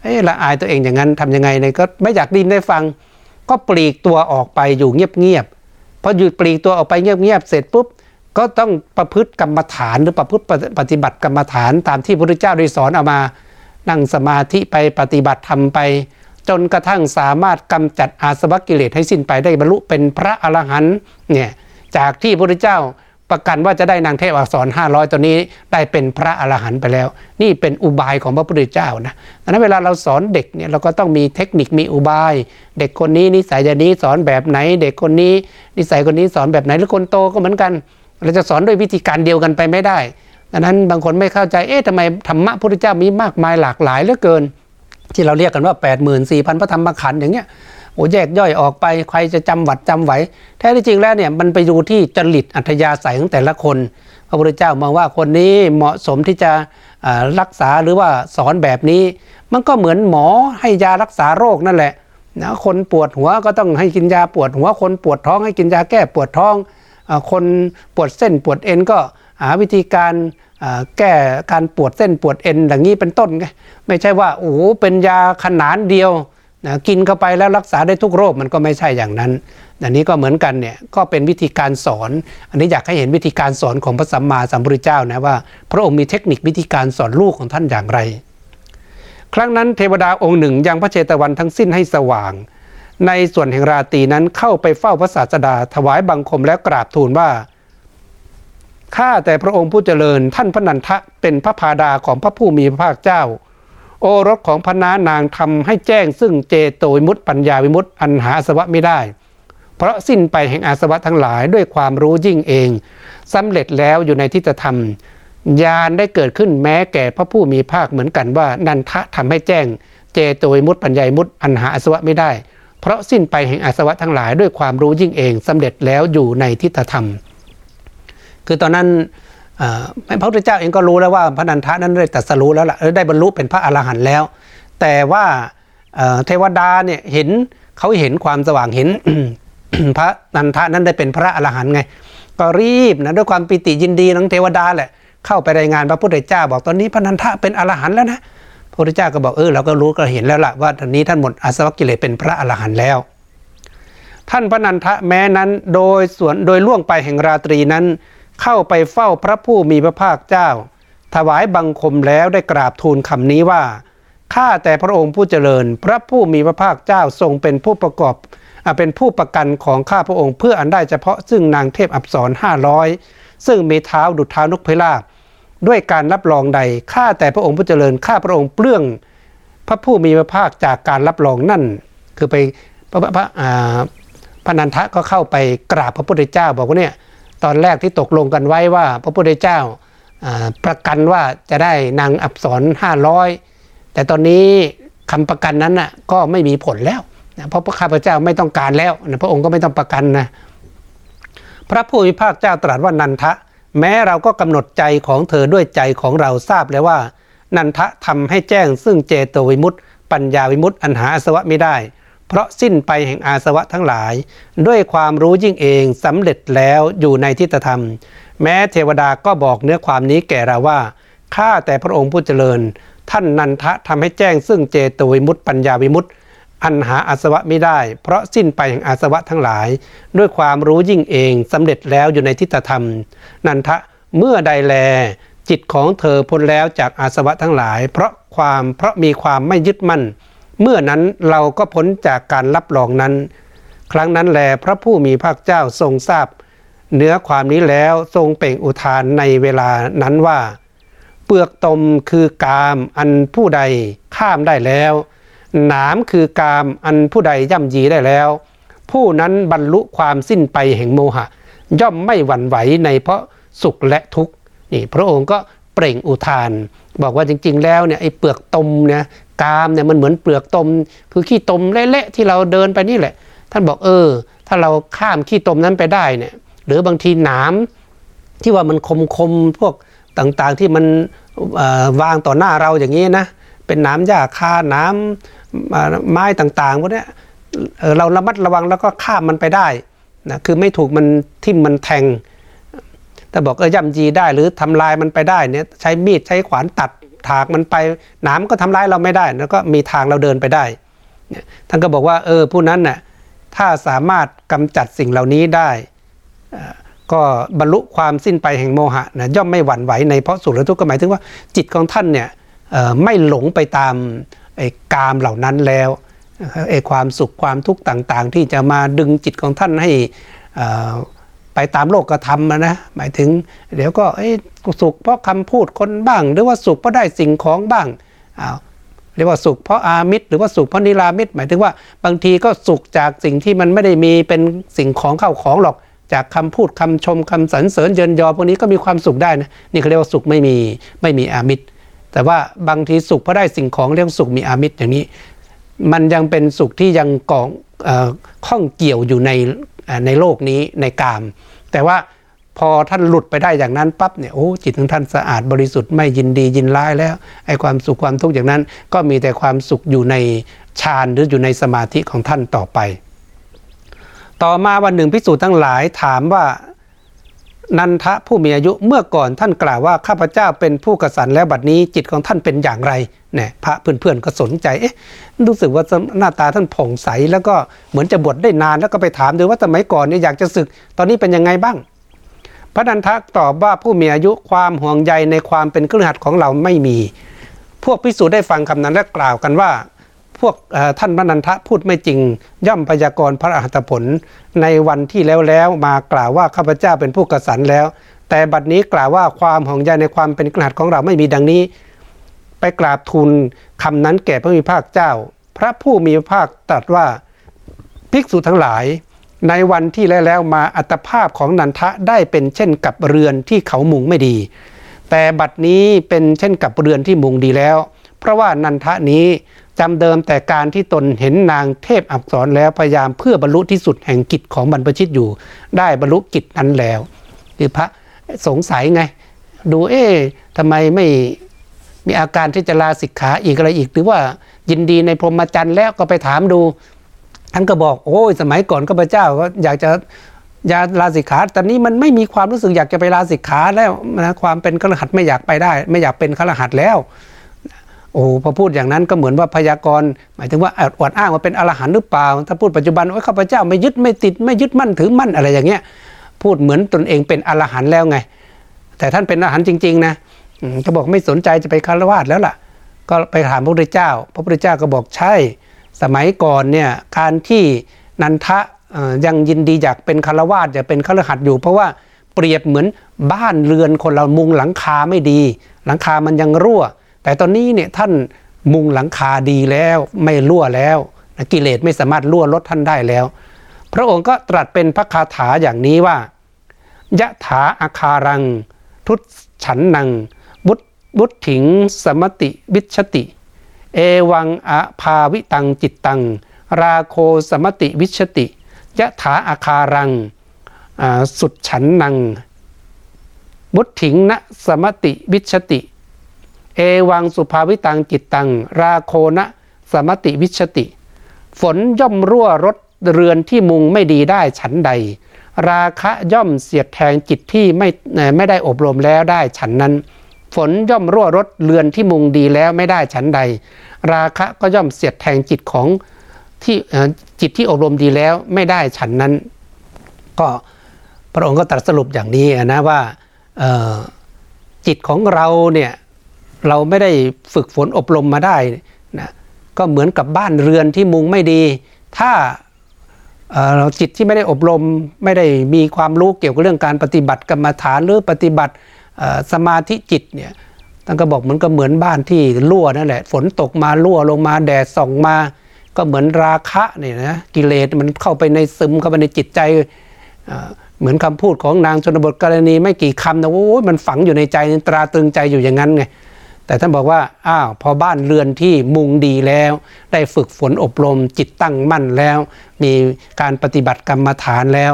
เอ้ละอายตัวเองอย่างนั้นทำยังไงเนี่ยก็ไม่อยากดินได้ฟัง ก็ปลีกตัวออกไปอยู่เงียบๆพอหยุดปลีกตัวออกไปเงียบๆเสร็จปุ๊บก็ต้องประพฤติกรรมฐานหรือประพฤติปฏิบัติกรรมฐานตามที่พระพุทธเจ้าได้สอนเอามา นั่งสมาธิไปปฏิบัติทำไป จนกระทั่งสามารถกำจัดอาสวะกิเลสให้สิ้นไปได้บรรลุเป็นพระอรหันต์เนี่ยจากที่พระพุทธเจ้าประกันว่าจะได้นางเทพอักษร 500 ตัวนี้ได้เป็นพระอรหันต์ไปแล้ว นี่เป็นอุบายของพระพุทธเจ้านะดังนั้นเวลาเราสอนเด็กเนี่ยเราก็ต้องมีเทคนิคมีอุบาย เด็กคนนี้นิสัยอย่างนี้สอนแบบไหน เด็กคนนี้นิสัยคนนี้สอนแบบไหนหรือคนโตก็เหมือนกัน เราจะสอนด้วยวิธีการเดียวกันไปไม่ได้ ดังนั้นบางคนไม่เข้าใจ เอ๊ะทำไมธรรมะพุทธเจ้ามีมากมายหลากหลายเหลือเกิน ที่เราเรียกกันว่า 8 4 0 0 0พระธรรมขันธ์อย่างเงี้ยโอ้แยกย่อยออกไปใครจะจำวัดจำไหวแท้ที่จริงแล้วเนี่ยมันไปดูที่จริตอัธยาศัยของแต่ละคน พระพุทธเจ้ามองว่าคนนี้เหมาะสมที่จะรักษาหรือว่าสอนแบบนี้ มันก็เหมือนหมอให้ยารักษาโรคนั่นแหละนะคนปวดหัวก็ต้องให้กินยาปวดหัว คนปวดท้องให้กินยาแก้ปวดท้อง คนปวดเส้นปวดเอ็นก็ หาวิธีการแก้การปวดเส้นปวดเอ็นอย่างนี้เป็นต้นไงไม่ใช่ว่าโอ้เป็นยาขนานเดียวนะกินเข้าไปแล้วรักษาได้ทุกโรคมันก็ไม่ใช่อย่างนั้นอันนี้ก็เหมือนกันเนี่ยก็เป็นวิธีการสอน อันนี้อยากให้เห็นวิธีการสอนของพระสัมมาสัมพุทธเจ้านะว่า พระองค์มีเทคนิควิธีการสอนลูกของท่านอย่างไร ครั้งนั้นเทวดาองค์หนึ่งยังพระเจตวันทั้งสิ้นให้สว่าง ในส่วนแห่งราตีนั้นเข้าไปเฝ้าพระศาสดาถวายบังคมและกราบทูลว่า ข้าแต่พระองค์ผู้เจริญท่านพระนันทะเป็นพระพาดาของพระผู้มีพระภาคเจ้า โอรสของพระนานางทำให้แจ้งซึ่งเจโตวิมุตต์ปัญญาวิมุตต์อันหาอาสวะไม่ได้ เพราะสิ้นไปแห่งอาสวะทั้งหลายด้วยความรู้ยิ่งเองสำเร็จแล้วอยู่ในทิฏฐธรรมญาณได้เกิดขึ้นแม้แก่พระผู้มีภาคเหมือนกันว่า นันทะทำให้แจ้ง เจโตวิมุตต์ปัญญาวิมุตต์อันหาอาสวะไม่ได้ เพราะสิ้นไปแห่งอาสวะทั้งหลายด้วยความรู้ยิ่งเองสำเร็จแล้วอยู่ในทิฏฐธรรม คือตอนนั้นพระพุทธเจ้าเองก็รู้แล้วว่าพระนันทานั้นได้ตรัสรู้แล้วล่ะได้บรรลุเป็นพระอรหันต์แล้ว แต่ว่าเทวดาเนี่ยเห็นเขาเห็นความสว่างเห็นพระนันทานั้นได้เป็นพระอรหันต์ไง ก็รีบนะด้วยความปิติยินดีของเทวดาแหละเข้าไปรายงานพระพุทธเจ้า บอกตอนนี้พระนันทะเป็นอรหันต์แล้วนะพระพุทธเจ้าก็บอกเออเราก็รู้ก็เห็นแล้วล่ะว่าตอนนี้ท่านหมดอาสวะกิเลสเป็นพระอรหันต์แล้ว ท่านพระนันทะแม้นั้นโดยส่วนโดยล่วงไปแห่งราตรีนั้น เข้าไปเฝ้าพระผู้มีพระภาคเจ้า ถวายบังคมแล้วได้กราบทูลคำนี้ว่าข้าแต่พระองค์ผู้เจริญ พระผู้มีพระภาคเจ้าทรงเป็นผู้ประกอบเป็นผู้ประกันของข้าพระองค์เพื่ออันได้เฉพาะซึ่งนางเทพอับสรห้าร้อยซึ่งมีเท้าดุจเท้านกพิราบด้วยการรับรองใดข้าแต่พระองค์ผู้เจริญข้าพระองค์เปลื้อง พระผู้มีพระภาคจากการรับรองนั่น คือไปพระพระพระนันทะก็เข้าไปกราบพระพุทธเจ้าบอกว่าเนี่ย ตอนแรกที่ตกลงกันไว้ว่า พระพุทธเจ้าประกันว่าจะได้นางอับสรห้าร้อยแต่ตอนนี้คำประกันนั้นน่ะก็ไม่มีผลแล้วเพราะพระข้าพเจ้าไม่ต้องการแล้วพระองค์ก็ไม่ต้องประกันนะพระผู้มีภาคเจ้าตรัสว่านันทะ แม้เราก็กำหนดใจของเธอด้วยใจของเราทราบแล้วว่า นันทะทำให้แจ้งซึ่งเจโตวิมุตต์ปัญญาวิมุตต์อันหาอาสวะไม่ได้ เพราะสิ้นไปแห่งอาสวะทั้งหลาย ด้วยความรู้ยิ่งเองสำเร็จแล้วอยู่ในทิฏฐธรรม แม้เทวดาก็บอกเนื้อความนี้แก่เราว่าข้าแต่พระองค์ผู้เจริญ ท่านนันทะทำให้แจ้งซึ่งเจโตวิมุตต์ปัญญาวิมุตต์อันหาอาสวะไม่ได้ เพราะสิ้นไปแห่งอาสวะทั้งหลาย ด้วยความรู้ยิ่งเองสำเร็จแล้วอยู่ในทิฏฐธรรม นันทะเมื่อใดแล จิตของเธอพ้นแล้วจากอาสวะทั้งหลาย เพราะความเพราะมีความไม่ยึดมั่น เมื่อนั้นเราก็พ้นจากการรับรองนั้น ครั้งนั้นแลพระผู้มีภาคเจ้าทรงทราบ เนื้อความนี้แล้วทรงเป่งอุทานในเวลานั้นว่า เปลือกตมคือกามอันผู้ใดข้ามได้แล้ว หนามคือกามอันผู้ใดย่ำยีได้แล้ว ผู้นั้นบรรลุความสิ้นไปแห่งโมหะ ย่อมไม่หวั่นไหวในเพราะสุขและทุกข์นี่พระองค์ก็เปล่งอุทาน บอกว่าจริง ๆ แล้วเนี่ยไอ้เปลือกตมเนี่ย กามเนี่ยมันเหมือนเปลือกตม คือขี้ตมเละๆที่เราเดินไปนี่แหละ ท่านบอกเออ ถ้าเราข้ามขี้ตมนั้นไปได้เนี่ยหรือบางทีหนามที่ว่ามันคมๆพวกต่างๆที่มันวางต่อหน้าเราอย่างนี้นะเป็นน้ำหญ้าคาน้ำไม้ต่างๆพวกนี้เราระมัดระวังแล้วก็ข้ามมันไปได้นะคือไม่ถูกมันทิ่มมันแทงถ้าบอกเออย่ำยีได้หรือทำลายมันไปได้เนี่ยใช้มีดใช้ขวานตัด ถากมันไปหน้ำก็ทำร้ายเราไม่ได้ แล้วก็มีทางเราเดินไปได้ท่านก็บอกว่าเออผู้นั้นน่ะถ้าสามารถกำจัดสิ่งเหล่านี้ได้ ก็บรรลุความสิ้นไปแห่งโมหะนะย่อมไม่หวั่นไหวในเพราะสุขและทุกข์ก็หมายถึงว่าจิตของท่านเนี่ยไม่หลงไปตามไอ้กามเหล่านั้นแล้วไอ้ความสุขความทุกข์ต่างๆ ที่จะมาดึงจิตของท่านให้ ไปตามโลกกระทำนะหมายถึง เดี๋ยวก็สุขเพราะคำพูดคนบ้าง หรือว่าสุขเพราะได้สิ่งของบ้างอ้าวเรียกว่าสุขเพราะอามิตร หรือว่าสุขเพราะนิรามิตร หมายถึงว่าบางทีก็สุขจากสิ่งที่มันไม่ได้มีเป็นสิ่งของเข้าของหรอกจากคำพูดคำชมคำสรรเสริญเยินยอพวกนี้ก็มีความสุขได้นะนี่เขาเรียกว่าสุขไม่มีไม่มีอามิตร แต่ว่าบางทีสุขเพราะได้สิ่งของเรียกสุขมีอามิตรอย่างนี้ มันยังเป็นสุขที่ยังกองข้องเกี่ยวอยู่ใน ในโลกนี้ในกาม แต่ว่าพอท่านหลุดไปได้อย่างนั้นปั๊บเนี่ยโอ้จิตของท่านสะอาดบริสุทธิ์ไม่ยินดียินร้ายแล้วไอ้ความสุขความทุกข์อย่างนั้น ก็มีแต่ความสุขอยู่ในฌานหรืออยู่ในสมาธิของท่านต่อไป ต่อมาวันหนึ่งพิสูจน์ทั้งหลายถามว่า นันทะผู้มีอายุเมื่อก่อนท่านกล่าวว่าข้าพเจ้าเป็นผู้กสันแล้วบัดนี้จิตของท่านเป็นอย่างไรเนี่ยพระเพื่อนๆก็สนใจเอ๊ะรู้สึกว่าหน้าตาท่านผ่องใสแล้วก็เหมือนจะบวชได้นานแล้วก็ไปถามดูว่าสมัยก่อนเนี่ยอยากจะศึก ตอนนี้เป็นยังไงบ้าง พระนันทะตอบว่าผู้มีอายุความห่วงใยในความเป็นเครือขัดของเราไม่มี พวกพิสูจน์ได้ฟังคำนั้นและกล่าวกันว่า วกท่านพระนันทะพูดไม่จริง ย่อมพยากรณ์พระอรหัตผล ในวันที่แล้วแล้วมากล่าวว่าข้าพเจ้าเป็นผู้กสันแล้ว แต่บัดนี้กล่าวว่าความห่วงใยในความเป็นกระหัตของเราไม่มีดังนี้ ไปกราบทูลคำนั้นแก่พระมีภาคเจ้า พระผู้มีพระภาคตรัสว่าภิกษุทั้งหลาย ในวันที่แล้วแล้วมาอัตภาพของนันทะได้เป็นเช่นกับเรือนที่เขามุงไม่ดี แต่บัดนี้เป็นเช่นกับเรือนที่มุงดีแล้ว เพราะว่านันทะนี้จำเดิมแต่การที่ตนเห็นนางเทพอักษรแล้วพยายามเพื่อบรรลุที่สุดแห่งกิจของบรรพชิตอยู่ ได้บรรลุกิจนั้นแล้วคือพระสงสัยไง ดูเอ๊ะทำไมไม่มีอาการที่จะลาสิกขาอีกอะไรอีก หรือว่ายินดีในพรหมจรรย์แล้วก็ไปถามดูท่านก็บอกโอ้ยสมัยก่อนก็พระเจ้าก็อยากจะยาลาสิกขาแตอนนี้มันไม่มีความรู้สึกอยากจะไปลาสิกขาแล้วนะความเป็นฆรหัสไม่อยากไปได้ ไม่อยากเป็นฆรหัสแล้ว โอ้พอพูดอย่างนั้นก็เหมือนว่าพยากรณ์หมายถึงว่าอวดอ้างว่าเป็นอรหันต์หรือเปล่า ถ้าพูดปัจจุบันว่าข้าพเจ้าไม่ยึดไม่ติดไม่ยึดมั่นถือมั่นอะไรอย่างเงี้ยพูดเหมือนตนเองเป็นอรหันต์แล้วไง แต่ท่านเป็นอรหันต์จริง ๆ นะก็บอกไม่สนใจจะไปคารวะแล้วล่ะ ก็ไปถามพระพุทธเจ้า พระพุทธเจ้าก็บอกใช่ สมัยก่อนเนี่ยการที่นันทะยังยินดีอยากเป็นคารวะอยากเป็นคารหัดอยู่ เพราะว่าเปรียบเหมือนบ้านเรือนคนเรามุงหลังคาไม่ดี หลังคามันยังรั่ว แต่ตอนนี้เนี่ยท่านมุงหลังคาดีแล้วไม่รั่วแล้วกิเลสไม่สามารถรั่วลดท่านได้แล้ว พระองค์ก็ตรัสเป็นพระคาถาอย่างนี้ว่ายะถาอาคารัง ทุตฉันนัง บุตบุตถิง สมติวิชติ เอวังอภาวิตังจิตตัง ราโคสมติวิชติยะถาอาคารังสุดฉันนัง บุตถิงนะสมติวิชติ เอวังสุภาวิตังจิตตัง ราโคนะสมติวิชติ ฝนย่อมรั่วรถเรือนที่มุงไม่ดีได้ฉันใด ราคะย่อมเสียดแทงจิตที่ไม่ไม่ได้อบรมแล้วได้ฉันนั้น ฝนย่อมรั่วรถเรือนที่มุงดีแล้วไม่ได้ฉันใด ราคะก็ย่อมเสียดแทงจิตของที่จิตที่อบรมดีแล้วไม่ได้ฉันนั้น ก็พระองค์ก็ตรัสสรุปอย่างนี้นะว่าจิตของเราเนี่ย เราไม่ได้ฝึกฝนอบรมมาได้นะก็เหมือนกับบ้านเรือนที่มุงไม่ดี ถ้าเราจิตที่ไม่ได้อบรมไม่ได้มีความรู้เกี่ยวกับเรื่องการปฏิบัติกรรมฐานหรือปฏิบัติสมาธิจิตเนี่ยท่านก็บอกเหมือนก็เหมือนบ้านที่รั่วนั่นแหละ ฝนตกมารั่วลงมาแดดส่องมา ก็เหมือนราคะเนี่ยนะกิเลสมันเข้าไปในซึมเข้าไปในจิตใจเหมือนคำพูดของนางชนบทกรณีไม่กี่คำนะโอ้ยมันฝังอยู่ในใจตราตรึงใจอยู่อย่างนั้นไง แต่ท่านบอกว่าอ้าวพอบ้านเรือนที่มุงดีแล้ว ได้ฝึกฝนอบรมจิตตั้งมั่นแล้ว มีการปฏิบัติกรรมฐานแล้ว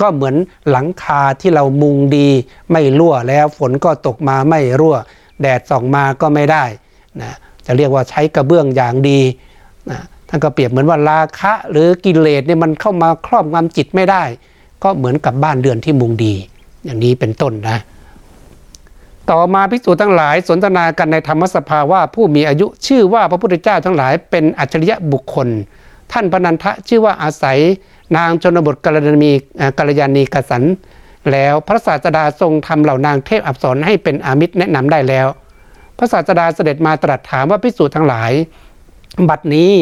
ก็เหมือนหลังคาที่เรามุงดีไม่รั่วแล้ว ฝนก็ตกมาไม่รั่ว แดดส่องมาก็ไม่ได้นะจะเรียกว่าใช้กระเบื้องอย่างดีนะท่านก็เปรียบเหมือนว่าราคะหรือกิเลสเนี่ยมันเข้ามาครอบงำจิตไม่ได้ ก็เหมือนกับบ้านเรือนที่มุงดี อย่างนี้เป็นต้นนะ ต่อมาภิกษุทั้งหลายสนทนากันในธรรมสภาว่าผู้มีอายุชื่อว่าพระพุทธเจ้าทั้งหลายเป็นอัจฉริยะบุคคล ท่านพนันทะชื่อว่าอาศัยนางชนบทกัลยาณีกัลยาณีกสันแล้วพระศาสดาทรงทำเหล่านางเทพอับสรให้เป็นอามิตรแนะนำได้แล้ว พระศาสดาเสด็จมาตรัสถามว่าภิกษุทั้งหลาย บัดนี้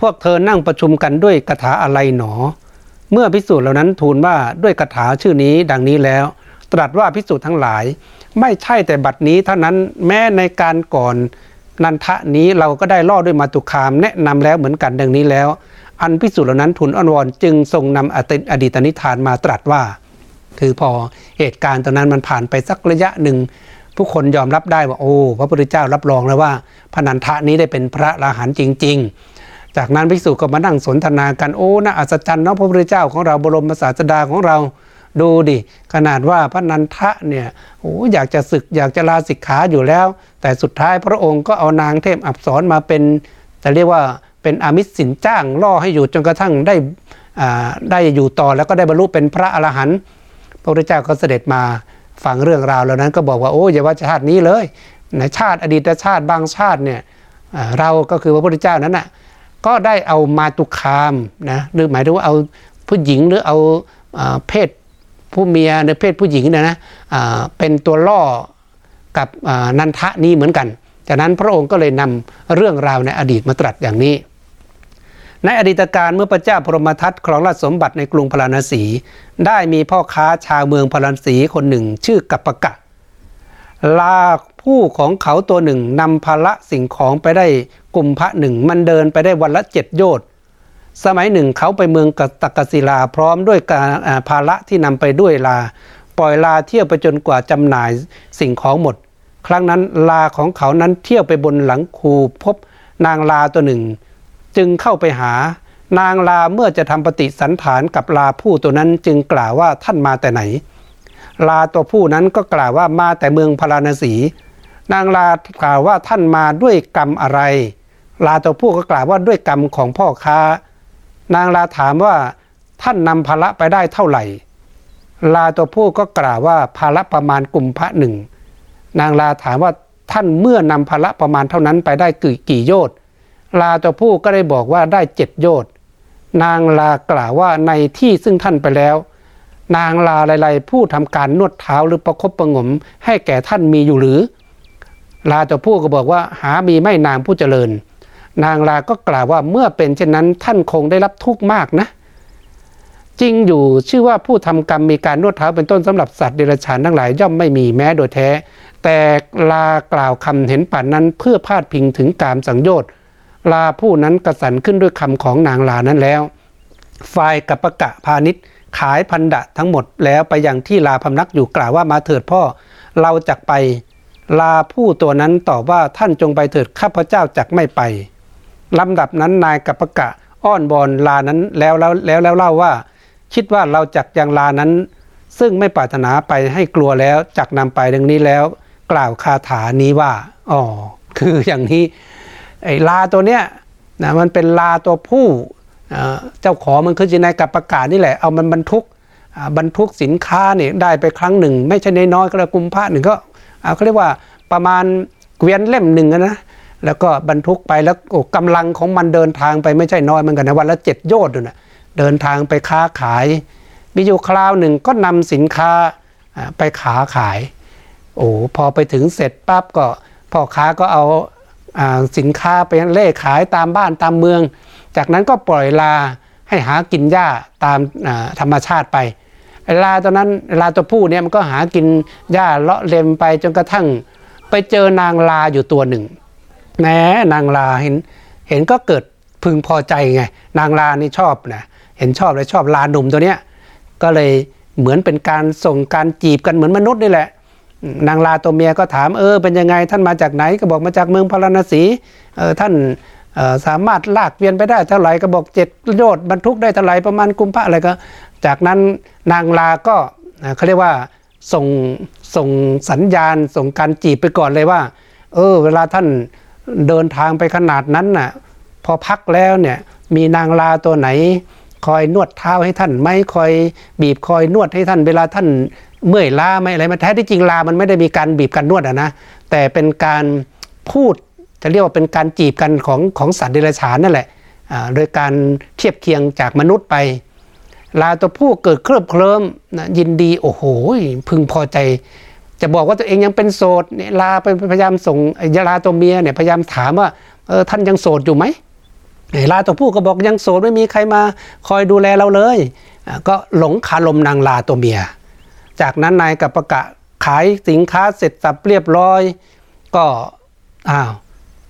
พวกเธอนั่งประชุมกันด้วยคาถาอะไรหนอ เมื่อภิกษุเหล่านั้นทูลว่าด้วยคาถาชื่อนี้ดังนี้แล้ว ตรัสว่าภิกษุทั้งหลาย ไม่ใช่แต่บัดนี้เท่านั้นแม้ในการก่อนนันทะนี้เราก็ได้ล่อด้วยมาตุคามแนะนำแล้วเหมือนกันดังนี้แล้ว อันพิสูจน์เหล่านั้นทูลอ้อนวอนจึงทรงนำอดีตนิทานมาตรัสว่า คือพอเหตุการณ์ตอนนั้นมันผ่านไปสักระยะหนึ่ง ผู้คนยอมรับได้ว่าโอ้พระพุทธเจ้ารับรองแล้วว่าพนันทะนี้ได้เป็นพระอรหันจริง ๆ จากนั้นภิกษุก็มานั่งสนทนากันโอ้น่าอัศจรรย์เนาะพระพุทธเจ้าของเราบรมศาสดาของเรา ดูดิ ขนาดว่าพระนันทะเนี่ยโอ้อยากจะศึกอยากจะลาสิกขาอยู่แล้ว แต่สุดท้ายพระองค์ก็เอานางเทพอับสรมาเป็นจะเรียกว่าเป็นอามิสสินจ้างล่อให้อยู่จนกระทั่งได้ได้อยู่ต่อแล้วก็ได้บรรลุเป็นพระอรหันต์พระพุทธเจ้าก็เสด็จมาฟังเรื่องราวเหล่านั้นก็บอกว่าโอ้อย่าว่าชาตินี้เลยในชาติอดีตชาติบางชาติเนี่ยเราก็คือพระพุทธเจ้านั้นน่ะก็ได้เอามาตุคามนะหรือหมายถึงว่าเอาผู้หญิงหรือเอาเพศ ผู้เมียในเพศผู้หญิงเนี่ยนะเป็นตัวล่อกับนันทะนี้เหมือนกัน จากนั้นพระองค์ก็เลยนำเรื่องราวในอดีตมาตรัสอย่างนี้ ในอดีตการเมื่อพระเจ้าพรหมทัตครองราชสมบัติในกรุงพาราณสี ได้มีพ่อค้าชาวเมืองพาราณสีคนหนึ่งชื่อกัปปะกะ ลาผู้ของเขาตัวหนึ่งนำภาระสิ่งของไปได้กลุ่มพระหนึ่งมันเดินไปได้วันละเจ็ดโยชน์ สมัยหนึ่งเขาไปเมืองกักศิลาพร้อมด้วยการภาระที่นำไปด้วยลา ปล่อยลาเที่ยวไปจนกว่าจำหน่ายสิ่งของหมด ครั้งนั้นลาของเขานั้นเที่ยวไปบนหลังคูพบนางลาตัวหนึ่ง จึงเข้าไปหานางลาเมื่อจะทำปฏิสันฐานกับลาผู้ตัวนั้นจึงกล่าวว่าท่านมาแต่ไหน ลาตัวผู้นั้นก็กล่าวว่ามาแต่เมืองพาราณสี นางลากล่าวว่าท่านมาด้วยกรรมอะไร ลาตัวผู้ก็กล่าวว่าด้วยกรรมของพ่อค้า นางลาถามว่าท่านนำภาระไปได้เท่าไหร่ ลาตัวผู้ก็กล่าวว่าภาระประมาณกลุ่มพระหนึ่ง นางลาถามว่าท่านเมื่อนำภาระประมาณเท่านั้นไปได้กี่กี่โยชน์ลาตัวผู้ก็ได้บอกว่าได้เจ็ดโยชน์นางลากล่าวว่าในที่ซึ่งท่านไปแล้ว นางลาหลายๆผู้ทำการนวดเท้าหรือประคบประงม ให้แก่ท่านมีอยู่หรือ ลาตัวผู้ก็บอกว่าหามีไม่นางผู้เจริญ นางลาก็กล่าวว่าเมื่อเป็นเช่นนั้นท่านคงได้รับทุกข์มากนะ จริงอยู่ชื่อว่าผู้ทำกรรมมีการนวดเท้าเป็นต้นสำหรับสัตว์เดรัจฉานทั้งหลายย่อมไม่มีแม้โดยแท้ แต่ลากล่าวคำเห็นป่านนั้นเพื่อพาดพิงถึงกามสังโยชน์ลาผู้นั้นกระสันขึ้นด้วยคำของนางลานั้นแล้วฝ่ายกัปปะกะพาณิชย์ขายพันดะทั้งหมดแล้วไปยังที่ลาพำนักอยู่กล่าวว่ามาเถิดพ่อ เราจักไป ลาผู้ตัวนั้นตอบว่าท่านจงไปเถิดข้าพเจ้าจักไม่ไป ลำดับนั้นนายกัปปะกะอ้อนบอนลานั้นแล้วแล้วแล้วแล้วเล่าว่า คิดว่าเราจักยังลานั้น ซึ่งไม่ปรารถนาไปให้กลัวแล้วจักนำไปดังนี้แล้ว กล่าวคาถานี้ว่าอ๋อคืออย่างนี้ไอ้ลาตัวเนี้ยนะมันเป็นลาตัวผู้เจ้าของมันคือจีนายกับประกาศนี่แหละเอามันบรรทุกบรรทุกสินค้าเนี่ยได้ไปครั้งหนึ่ง ไม่ใช่น้อยๆก็เลยกุมภาหนึ่งก็เขาเรียกว่าประมาณเกวียนเล่มหนึ่งนะ แล้วก็บรรทุกไปแล้วกำลังของมันเดินทางไปไม่ใช่น้อยเหมือนกันนะวันละเจ็ดโยชน์นะเดินทางไปค้าขาย มีอยู่คราวหนึ่งก็นำสินค้าไปขาขาย โอ้พอไปถึงเสร็จปั๊บก็พ่อค้าก็เอาสินค้าไปเล่ขายตามบ้านตามเมือง จากนั้นก็ปล่อยลาให้หากินหญ้าตามธรรมชาติไปลาตัวนั้นลาตัวผู้เนี่ยมันก็หากินหญ้าเลาะเลมไปจนกระทั่งไปเจอนางลาอยู่ตัวหนึ่ง แม้นางลาเห็นเห็นก็เกิดพึงพอใจไง นางลานี่ชอบนะเห็นชอบเลยชอบลาหนุ่มตัวเนี้ยก็เลยเหมือนเป็นการส่งการจีบกันเหมือนมนุษย์นี่แหละ นางลาตัวเมียก็ถามเออเป็นยังไงท่านมาจากไหนก็บอกมาจากเมืองพาราณสีเออท่านสามารถลากเวียนไปได้เท่าไหร่ก็บอกเจ็ดโยชน์บรรทุกได้เท่าไหร่ประมาณกุมภะอะไรก็ จากนั้นนางลาก็เขาเรียกว่าส่งส่งสัญญาณส่งการจีบไปก่อนเลยว่า เออ เวลาท่าน เดินทางไปขนาดนั้นน่ะพอพักแล้วเนี่ยมีนางลาตัวไหน คอยนวดเท้าให้ท่านไหมคอยบีบคอยนวดให้ท่านเวลาท่านเมื่อยล้าไหมอะไรมาแท้ที่จริงลามันไม่ได้มีการบีบกันนวดอะนะแต่เป็นการพูดจะเรียกว่าเป็นการจีบกันของของสัตว์เดรัจฉานนั่นแหละโดยการเทียบเคียงจากมนุษย์ไป ลาตัวผู้เกิดเคลิบเคลิ้มนะยินดีโอ้โหพึงพอใจ จะบอกว่าตัวเองยังเป็นโสดเนี่ยลาไปพยายามส่งยาลาตัวเมียเนี่ยพยายามถามว่าเออท่านยังโสดอยู่ไหมลาตัวผู้ก็บอกยังโสดไม่มีใครมาคอยดูแลเราเลย ก็หลงคาลมนางลาตัวเมีย จากนั้นนายกับประกาศขายสินค้าเสร็จสับเรียบร้อย ก็อ้าว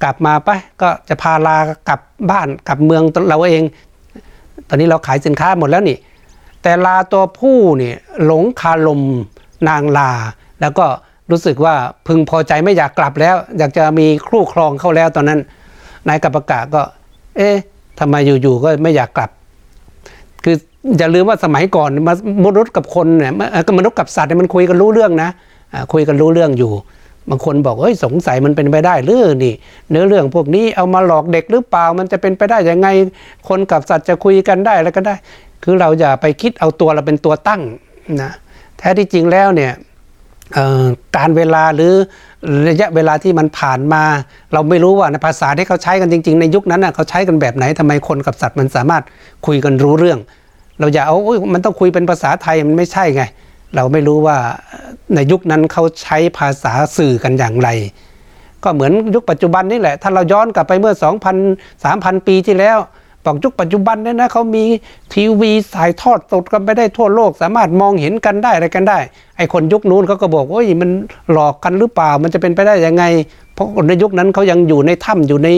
กลับมาไปก็จะพาลากลับบ้านกลับเมืองเราเอง ตอนนี้เราขายสินค้าหมดแล้วนี่ แต่ลาตัวผู้นี่หลงคาลมนางลา แล้วก็รู้สึกว่าพึงพอใจไม่อยากกลับแล้ว อยากจะมีครู่ครองเข้าแล้วตอนนั้นนายกับประกาศก็ เอ๊ะทำไมอยู่ๆก็ไม่อยากกลับ คืออย่าลืมว่าสมัยก่อนมนุษย์กับคนเนี่ยมนุษย์กับสัตว์เนี่ยมันคุยกันรู้เรื่องนะคุยกันรู้เรื่องอยู่บางคนบอกเอ้ยสงสัยมันเป็นไปได้หรือนี่ เนื้อเรื่องพวกนี้เอามาหลอกเด็กหรือเปล่ามันจะเป็นไปได้ยังไง คนกับสัตว์จะคุยกันได้แล้วก็ได้ คือเราอย่าไปคิดเอาตัวเราเป็นตัวตั้งนะแท้ที่จริงแล้วเนี่ย การเวลาหรือระยะเวลาที่มันผ่านมา เราไม่รู้ว่าในภาษาที่เขาใช้กันจริง ๆ ในยุคนั้นเขาใช้กันแบบไหนทำไมคนกับสัตว์มันสามารถคุยกันรู้เรื่อง เราอย่าเอามันต้องคุยเป็นภาษาไทยมันไม่ใช่ไง เราไม่รู้ว่าในยุคนั้นเขาใช้ภาษาสื่อกันอย่างไร ก็เหมือนยุคปัจจุบันนี่แหละ ถ้าเราย้อนกลับไปเมื่อ 2,000 3,000 ปีที่แล้ว บอกยุคปัจจุบันเนี่ยนะเขามีทีวีสายทอดสดกันไปได้ทั่วโลก สามารถมองเห็นกันได้อะไรกันได้ ไอคนยุคนู้นเขาก็บอกว่ามันหลอกกันหรือเปล่ามันจะเป็นไปได้ยังไง เพราะคนในยุคนั้นเขายังอยู่ในถ้ำอยู่ใน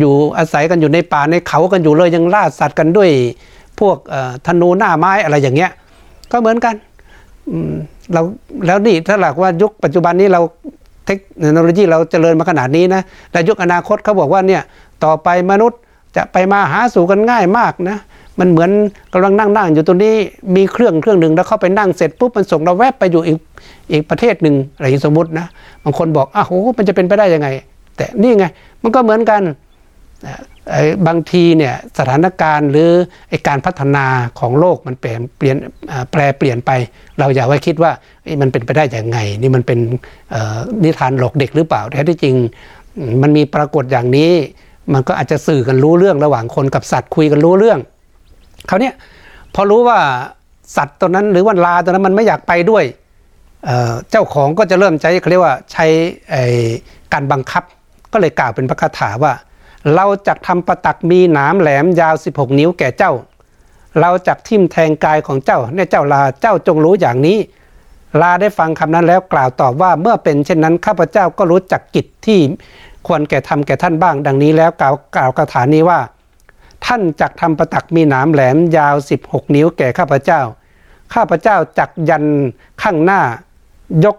อยู่อาศัยกันอยู่ในป่าในเขากันอยู่เลยยังล่าสัตว์กันด้วย พวกธนูหน้าไม้อะไรอย่างเงี้ย ก็เหมือนกันเราแล้วนี่ถ้าหลักว่ายุคปัจจุบันนี้เราเทคโนโลยีเราเจริญมาขนาดนี้นะแต่ยุคอนาคตเขาบอกว่าเนี่ย ต่อไปมนุษย์จะไปมาหาสู่กันง่ายมากนะมันเหมือนกำลังนั่งนั่งอยู่ตรงนี้มีเครื่องเครื่องหนึ่งแล้วเข้าไปนั่งเสร็จปุ๊บมันส่งเราแวบไปอยู่อีกอีกประเทศหนึ่งอะไรสมมตินะบางคนบอกอ้าวโหมันจะเป็นไปได้ยังไง แต่นี่ไงมันก็เหมือนกันบางทีเนี่ยสถานการณ์หรือไอการพัฒนาของโลกมันเปลี่ยนเปลี่ยนแปลเปลี่ยนไป เราอย่าไว้คิดว่ามันเป็นไปได้อย่างไง นี่มันเป็นนิทานหลอกเด็กหรือเปล่าแท้ที่จริงมันมีปรากฏอย่างนี้ มันก็อาจจะสื่อกันรู้เรื่องระหว่างคนกับสัตว์คุยกันรู้เรื่องเขาเนี่ยพอรู้ว่าสัตว์ตัวนั้นหรือว่าลาตัวนั้นมันไม่อยากไปด้วยเจ้าของก็จะเริ่มใช้เขาเรียกว่าใช้การบังคับ ก็เลยกล่าวเป็นพระคาถาว่า เราจักทำประตักมีหนามแหลมยาว 16 นิ้วแก่เจ้า เราจักทิ่มแทงกายของเจ้าในเจ้าลาเจ้าจงรู้อย่างนี้ ลาได้ฟังคำนั้นแล้วกล่าวตอบว่าเมื่อเป็นเช่นนั้นข้าพเจ้าก็รู้จักกิจที่ ควรแก่ทำแก่ท่านบ้าง ดังนี้แล้วกล่าวกล่าวคาถานี้ว่า ท่านจักทำประตักมีหนามแหลมยาว 16 นิ้วแก่ข้าพเจ้า ข้าพเจ้าจักยันข้างหน้ายก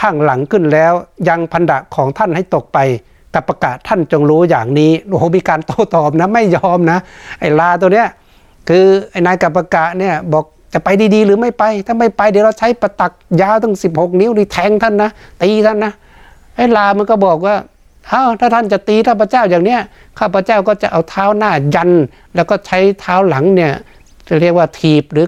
ข้างหลังขึ้นแล้ว ยังพันดะของท่านให้ตกไปกับประกาศท่านจงรู้อย่างนี้โอ้โหมีการโต้ตอบนะไม่ยอมนะไอ้ลาตัวเนี้ยคือไอ้นายกับประกาศเนี่ยบอกจะไปดีๆ หรือไม่ไป ถ้าไม่ไปเดี๋ยวเราใช้ประตักยาวตั้ง 16 นิ้วนี่แทงท่านนะตีท่านนะไอ้ลามันก็บอกว่า เอาถ้าท่านจะตีข้าพเจ้าอย่างเนี้ยข้าพเจ้าก็จะเอาเท้าหน้ายัน แล้วก็ใช้เท้าหลังเนี่ยจะเรียกว่าทีบหรือ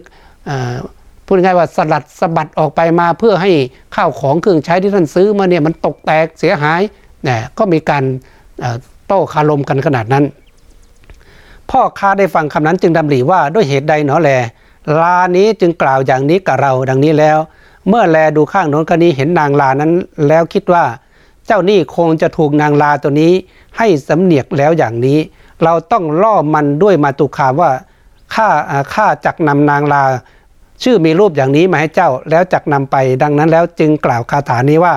พูดง่ายว่าสลัดสะบัดออกไปมาเพื่อให้ข้าวของเครื่องใช้ที่ท่านซื้อมาเนี่ยมันตกแตกเสียหายเนะก็มีการโต้คารมกันขนาดนั้น พ่อค้าได้ฟังคำนั้นจึงดำริว่าด้วยเหตุใดหนอแล ลานี้จึงกล่าวอย่างนี้กับเราดังนี้แล้ว เมื่อแลดูข้างโน้นก็นี้เห็นนางลานั้น แล้วคิดว่า เจ้านี่คงจะถูกนางลาตัวนี้ ให้สำเนียกแล้วอย่างนี้ เราต้องล่อมันด้วยมาตุคาว่าข้าข้าจักนำนางลา ชื่อมีรูปอย่างนี้มาให้เจ้าแล้วจักนำไป ดังนั้นแล้วจึงกล่าวคาถานี้ว่า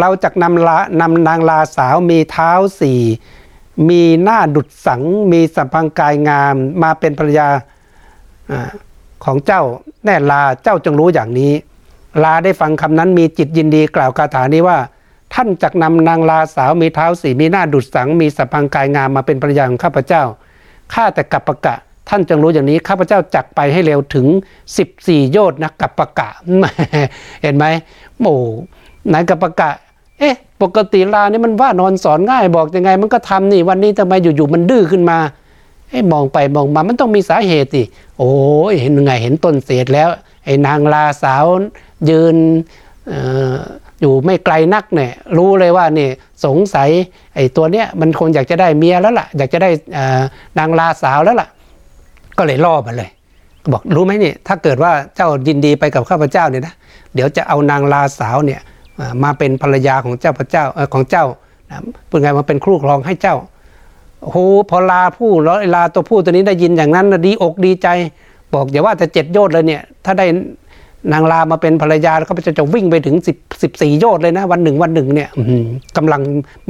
เราจะนำลานำนางลาสาวมีเท้าสี่มีหน้าดุดสังมีสัมพังกายงามมาเป็นภรรยาของเจ้าแน่ลาเจ้าจงรู้อย่างนี้ ลาได้ฟังคำนั้นมีจิตยินดีกล่าวคาถานี้ว่า ท่านจักนำนางลาสาวมีเท้าสีมีหน้าดุดสังมีสัมพังกายงามมาเป็นภรรยาของข้าพเจ้าข้าแต่กับปะกะ ท่านจงรู้อย่างนี้ข้าพเจ้าจักไปให้เร็วถึง 14 โยชน์นะกับปะกะเห็นไหมโอ้นายกับปะกะ เอ๊ะ ปกติลานี่มันว่านอนสอนง่ายบอกยังไง มันก็ทำนี่วันนี้ทำไมอยู่ๆมันดื้อขึ้นมาไอ้มองไปมองมามันต้องมีสาเหตุสิโอ้เห็นไงเห็นต้นเศษแล้วไอ้นางลาสาวยืน อยู่ไม่ไกลนักเนี่ยรู้เลยว่านี่สงสัยไอ้ตัวเนี้ยมันคงอยากจะได้เมียแล้วล่ะ อยากจะได้นางลาสาวแล้วล่ะ ก็เลยล่อมันเลยบอกรู้ไหมเนี่ยถ้าเกิดว่าเจ้ายินดีไปกับข้าพเจ้าเนี่ยนะเดี๋ยวจะเอานางลาสาวเนี่ยมาเป็นภรรยาของเจ้าพระเจ้าของเจ้าเป็นไงมาเป็นครูครองให้เจ้าโอ้โหพอลาผู้แล้วลาตัวผู้ตัวนี้ได้ยินอย่างนั้นดีอกดีใจ บอกอย่าว่าแต่เจ็ดโยชน์เลยเนี่ยถ้าได้ นางลามาเป็นภรรยาแล้วก็จะจะวิ่งไปถึงสิบสิบสี่โยชน์เลยนะ วันหนึ่งวันหนึ่งเนี่ยกำลัง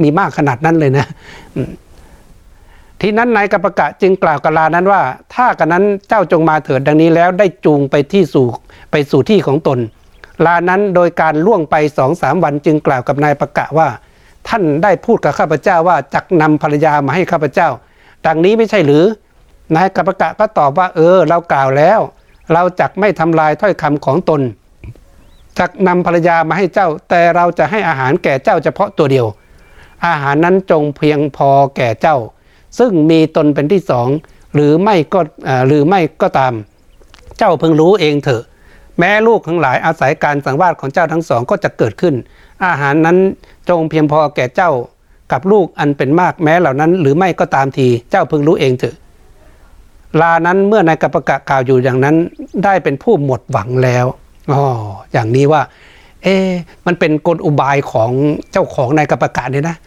มีมากขนาดนั้นเลยนะที่นั้นนายกัปกะจึงกล่าวกับลานั้นว่า ถ้ากันนั้นเจ้าจงมาเถิดดังนี้แล้วได้จูงไปที่สู่ไปสู่ที่ของตน ลานั้นโดยการล่วงไปสองสามวันจึงกล่าวกับนายปะกะว่า ท่านได้พูดกับข้าพเจ้าว่าจักนำภรรยามาให้ข้าพเจ้า ดังนี้ไม่ใช่หรือนายกัปกะก็ตอบว่า เออ เรากล่าวแล้ว เราจักไม่ทำลายถ้อยคำของตนจักนำภรรยามาให้เจ้า แต่เราจะให้อาหารแก่เจ้าเฉพาะตัวเดียว อาหารนั้นจงเพียงพอแก่เจ้า ซึ่งมีตนเป็นที่สองหรือไม่ก็หรือไม่ก็ตาม เจ้าเพิ่งรู้เองเถอะ แม้ลูกทั้งหลายอาศัยการสังวาสของเจ้าทั้งสองก็จะเกิดขึ้น อาหารนั้นจงเพียงพอแก่เจ้ากับลูกอันเป็นมากแม้เหล่านั้น หรือไม่ก็ตามทีเจ้าเพิ่งรู้เองเถอะ ลานั้นเมื่อนายกัปกะกล่าวอยู่อย่างนั้น ได้เป็นผู้หมดหวังแล้วอ๋ออย่างนี้ว่า เอ๊มันเป็นกลอุบายของเจ้าของนายกัปกะเนี่ยนะ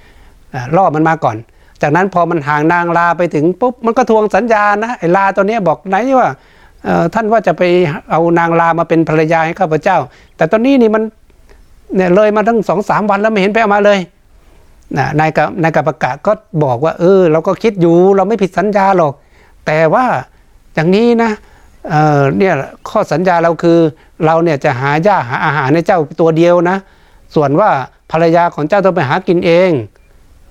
ล่อมันมาก่อน จากนั้นพอมันห่างนางลาไปถึงปุ๊บมันก็ทวงสัญญานะไอ้ลาตัวนี้บอกไหนว่าท่านว่าจะไปเอานางลามาเป็นภรรยาให้ข้าพเจ้า แต่ตอนนี้นี่มันเนี่ยเลยมาตั้งสองสามวันแล้วไม่เห็นไปเอามาเลยนะนายกับนายกับประกาศก็บอกว่า เออ เราก็คิดอยู่เราไม่ผิดสัญญาหรอก แต่ว่าอย่างนี้นะเเนี่ยข้อสัญญาเราคือเราเนี่ยจะหาหญ้าหาอาหารให้เจ้าตัวเดียวนะ ส่วนว่าภรรยาของเจ้าต้องไปหากินเอง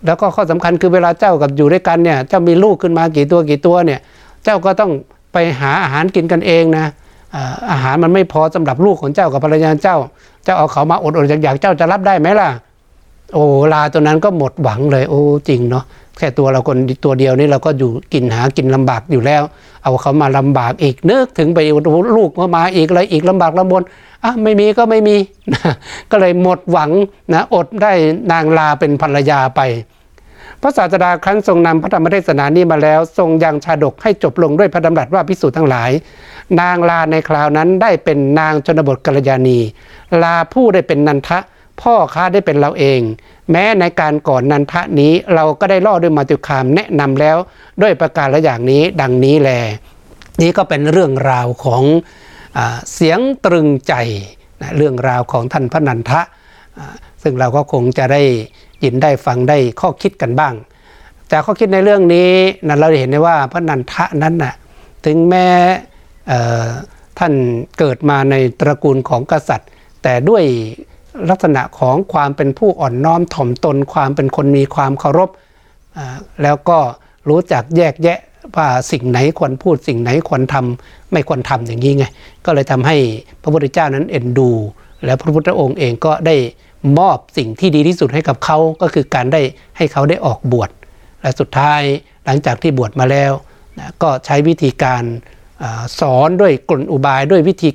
แล้วก็ข้อสำคัญคือเวลาเจ้ากับอยู่ด้วยกันเนี่ยเจ้ามีลูกขึ้นมากี่ตัวกี่ตัวเนี่ยเจ้าก็ต้องไปหาอาหารกินกันเองนะอาหารมันไม่พอสำหรับลูกของเจ้ากับภรรยาเจ้า เจ้าเอาเขามาอดอดอยากๆเจ้าจะรับได้ไหมล่ะ โอ้ลาตัวนั้นก็หมดหวังเลย โอ้จริงเนาะแค่ตัวเราคนตัวเดียวนี่เราก็อยู่กินหากินลำบากอยู่แล้ว เอาเขามาลำบากอีกนึกถึงไปลูกมามาอีกอะไรอีกลำบากลำบนอะไม่มีก็ไม่มีก็เลยหมดหวังนะอดได้นางลาเป็นภรรยาไปพระศาสดาครั้นทรงนำพระธรรมเทศนานี้มาแล้ว ทรงยังชาดกให้จบลงด้วยพระดำรัสว่าพิสูจน์ทั้งหลาย นางลาในคราวนั้นได้เป็นนางชนบทกัลยาณี ลาผู้ได้เป็นนันทะ พ่อค้าได้เป็นเราเอง แม้ในการก่อนนันทะนี้เราก็ได้ล่อด้วยมาตุคามแนะนำแล้ว ด้วยประการละอย่างนี้ดังนี้แล นี่ก็เป็นเรื่องราวของเสียงตรึงใจนะเรื่องราวของท่านพระนันทะ ซึ่งเราก็คงจะได้ยินได้ฟังได้ข้อคิดกันบ้างจากข้อคิดในเรื่องนี้นะเราเห็นได้ว่าพระนันทะนั้นนะ่ะถึงแม้ท่านเกิดมาในตระกูลของกษัตริย์ แต่ด้วย ลักษณะของความเป็นผู้อ่อนน้อมถ่อมตน ความเป็นคนมีความเคารพแล้วก็รู้จักแยกแยะว่าสิ่งไหนควรพูดสิ่งไหนควรทำไม่ควรทำอย่างนี้ไง ก็เลยทำให้พระพุทธเจ้านั้นเอ็นดู แล้วพระพุทธองค์เองก็ได้มอบสิ่งที่ดีที่สุดให้กับเขาก็คือการได้ให้เขาได้ออกบวชและสุดท้ายหลังจากที่บวชมาแล้วก็ใช้วิธีการ สอนด้วยกลอุบายด้วยวิธี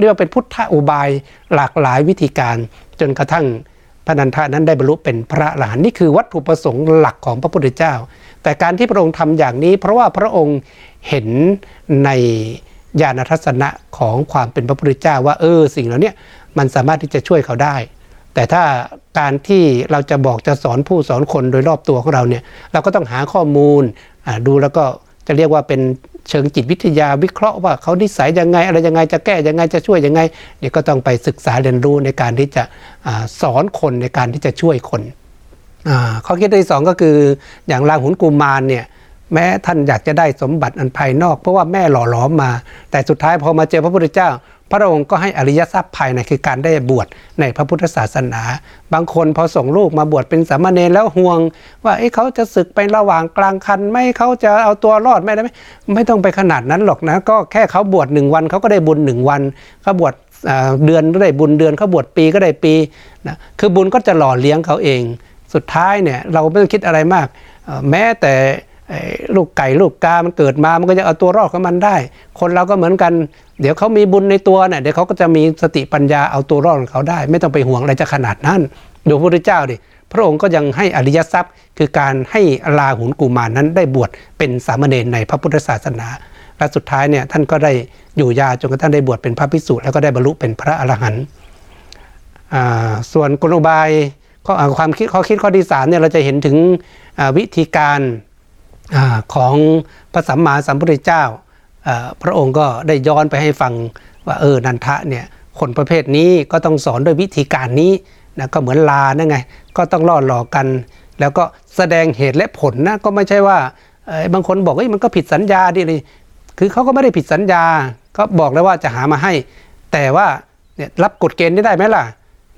เรียกว่าเป็นพุทธอุบายหลากหลายวิธีการ จนกระทั่งพระนันทานั้นได้บรรลุเป็นพระอรหันต์นี่คือวัตถุประสงค์หลักของพระพุทธเจ้า แต่การที่พระองค์ทำอย่างนี้ เพราะว่าพระองค์เห็นในญาณทัศนะของความเป็นพระพุทธเจ้าว่าเออสิ่งเหล่านี้มันสามารถที่จะช่วยเขาได้ แต่ถ้าการที่เราจะบอกจะสอนผู้สอนคนโดยรอบตัวของเราเนี่ยเราก็ต้องหาข้อมูลดูแล้วก็ จะเรียกว่าเป็นเชิงจิตวิทยาวิเคราะห์ว่าเขานิสัยยังไง อะไรยังไงจะแก้ยังไงจะช่วยยังไงเดี๋ยวก็ต้องไปศึกษาเรียนรู้ในการที่จะอสอนคนในการที่จะช่วยคนข้อคิดที่สองก็คืออย่างราหุนกุมารเนี่ยแม้ท่านอยากจะได้สมบัติอันภายนอก เพราะว่าแม่หล่อหลอมมา แต่สุดท้ายพอมาเจอพระพุทธเจ้า พระองค์ก็ให้อริยทรัพย์ภายในคือการได้บวชในพระพุทธศาสนา บางคนพอส่งลูกมาบวชเป็นสามเณรแล้วห่วง ว่าเขาจะศึกไประหว่างกลางคันไม่เขาจะเอาตัวรอดไม่ได้ไหมไม่ต้องไปขนาดนั้นหรอกนะ ก็แค่เขาบวชหนึ่งวันเขาก็ได้บุญหนึ่งวันเขาบวชเดือนก็ได้บุญเดือนเขาบวชปีก็ได้ปีนะคือบุญก็จะหล่อเลี้ยงเขาเอง สุดท้ายเนี่ยเราไม่ต้องคิดอะไรมาก แม้แต่ ลูกไก่ลูกกา มันเกิดมา มันก็จะเอาตัวรอดของมันได้ คนเราก็เหมือนกัน เดี๋ยวเขามีบุญในตัวเนี่ยเดี๋ยวเขาก็จะมีสติปัญญาเอาตัวรอดของเขาได้ ไม่ต้องไปห่วงอะไรจะขนาดนั้นดูพระพุทธเจ้าดิ พระองค์ก็ยังให้อริยทรัพย์ คือการให้ลาหุนกุมารนั้นได้บวชเป็นสามเณรในพระพุทธศาสนา และสุดท้ายเนี่ยท่านก็ได้อยู่ยาจนกระทั่งได้บวชเป็นพระภิกษุแล้วก็ได้บรรลุเป็นพระอรหันต์ส่วนกลุบายความคิดข้อคิดข้อที่สามเนี่ยเราจะเห็นถึงวิธีการ ของพระสัมมาสัมพุทธเจ้า พระองค์ก็ได้ย้อนไปให้ฟังว่าเออนันทะเนี่ยคนประเภทนี้ก็ต้องสอนด้วยวิธีการนี้นะก็เหมือนลานั่นไง ก็ต้องล่อหลอกกัน แล้วก็แสดงเหตุและผลนะก็ไม่ใช่ว่าบางคนบอกว่ามันก็ผิดสัญญาดิเลยคือเขาก็ไม่ได้ผิดสัญญา ก็บอกแล้วว่าจะหามาให้ แต่ว่าเนี่ยรับกฎเกณฑ์ได้ไหมล่ะ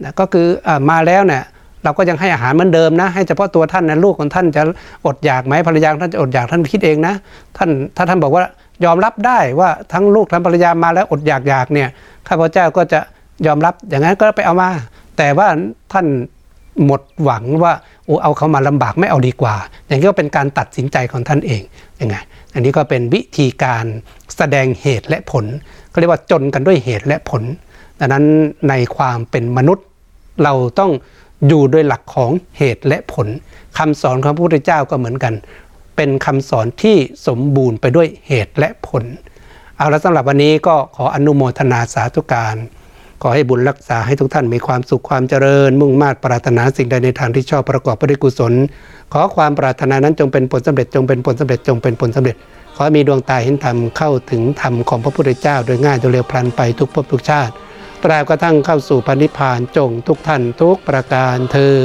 นะก็คืออมาแล้วเนี่ย เราก็ยังให้อาหารเหมือนเดิมนะ ให้เฉพาะตัวท่านนะลูกของท่านจะอดอยากไหมภรรยาท่านจะอดอยากท่านคิดเองนะ ท่านถ้าท่านบอกว่ายอมรับได้ว่าทั้งลูกทั้งภรรยามาแล้วอดอยากอยากเนี่ยข้าพเจ้าก็จะยอมรับอย่างนั้นก็ไปเอามา แต่ว่าท่านหมดหวังว่าโอ้เอาเขามาลำบากไม่เอาดีกว่า อย่างนี้ก็เป็นการตัดสินใจของท่านเองยังไงอันนี้ก็เป็นวิธีการแสดงเหตุและผลก็เรียกว่าจนกันด้วยเหตุและผล ดังนั้นในความเป็นมนุษย์เราต้อง อยู่โดยหลักของเหตุและผลคำสอนของพระพุทธเจ้าก็เหมือนกัน เป็นคำสอนที่สมบูรณ์ไปด้วยเหตุและผล เอาละสำหรับวันนี้ก็ขออนุโมทนาสาธุการ ขอให้บุญรักษาให้ทุกท่านมีความสุขความเจริญ มุ่งมา่ปรารถนาสิ่งใดในทางที่ชอบประกอบไปด้วยกุศล ขอความปรารถนานั้นจงเป็นผลสำเร็จจงเป็นผลสำเร็จจงเป็นผลสำเร็จ ขอมีดวงตาเห็นธรรมเข้าถึงธรรมของพระพุทธเจ้า โดยง่ายโดยเร็วพลันไปทุกภพทุกชาติ กระทั่งเข้าสู่พันิพานจงทุกท่านทุกประการเทอ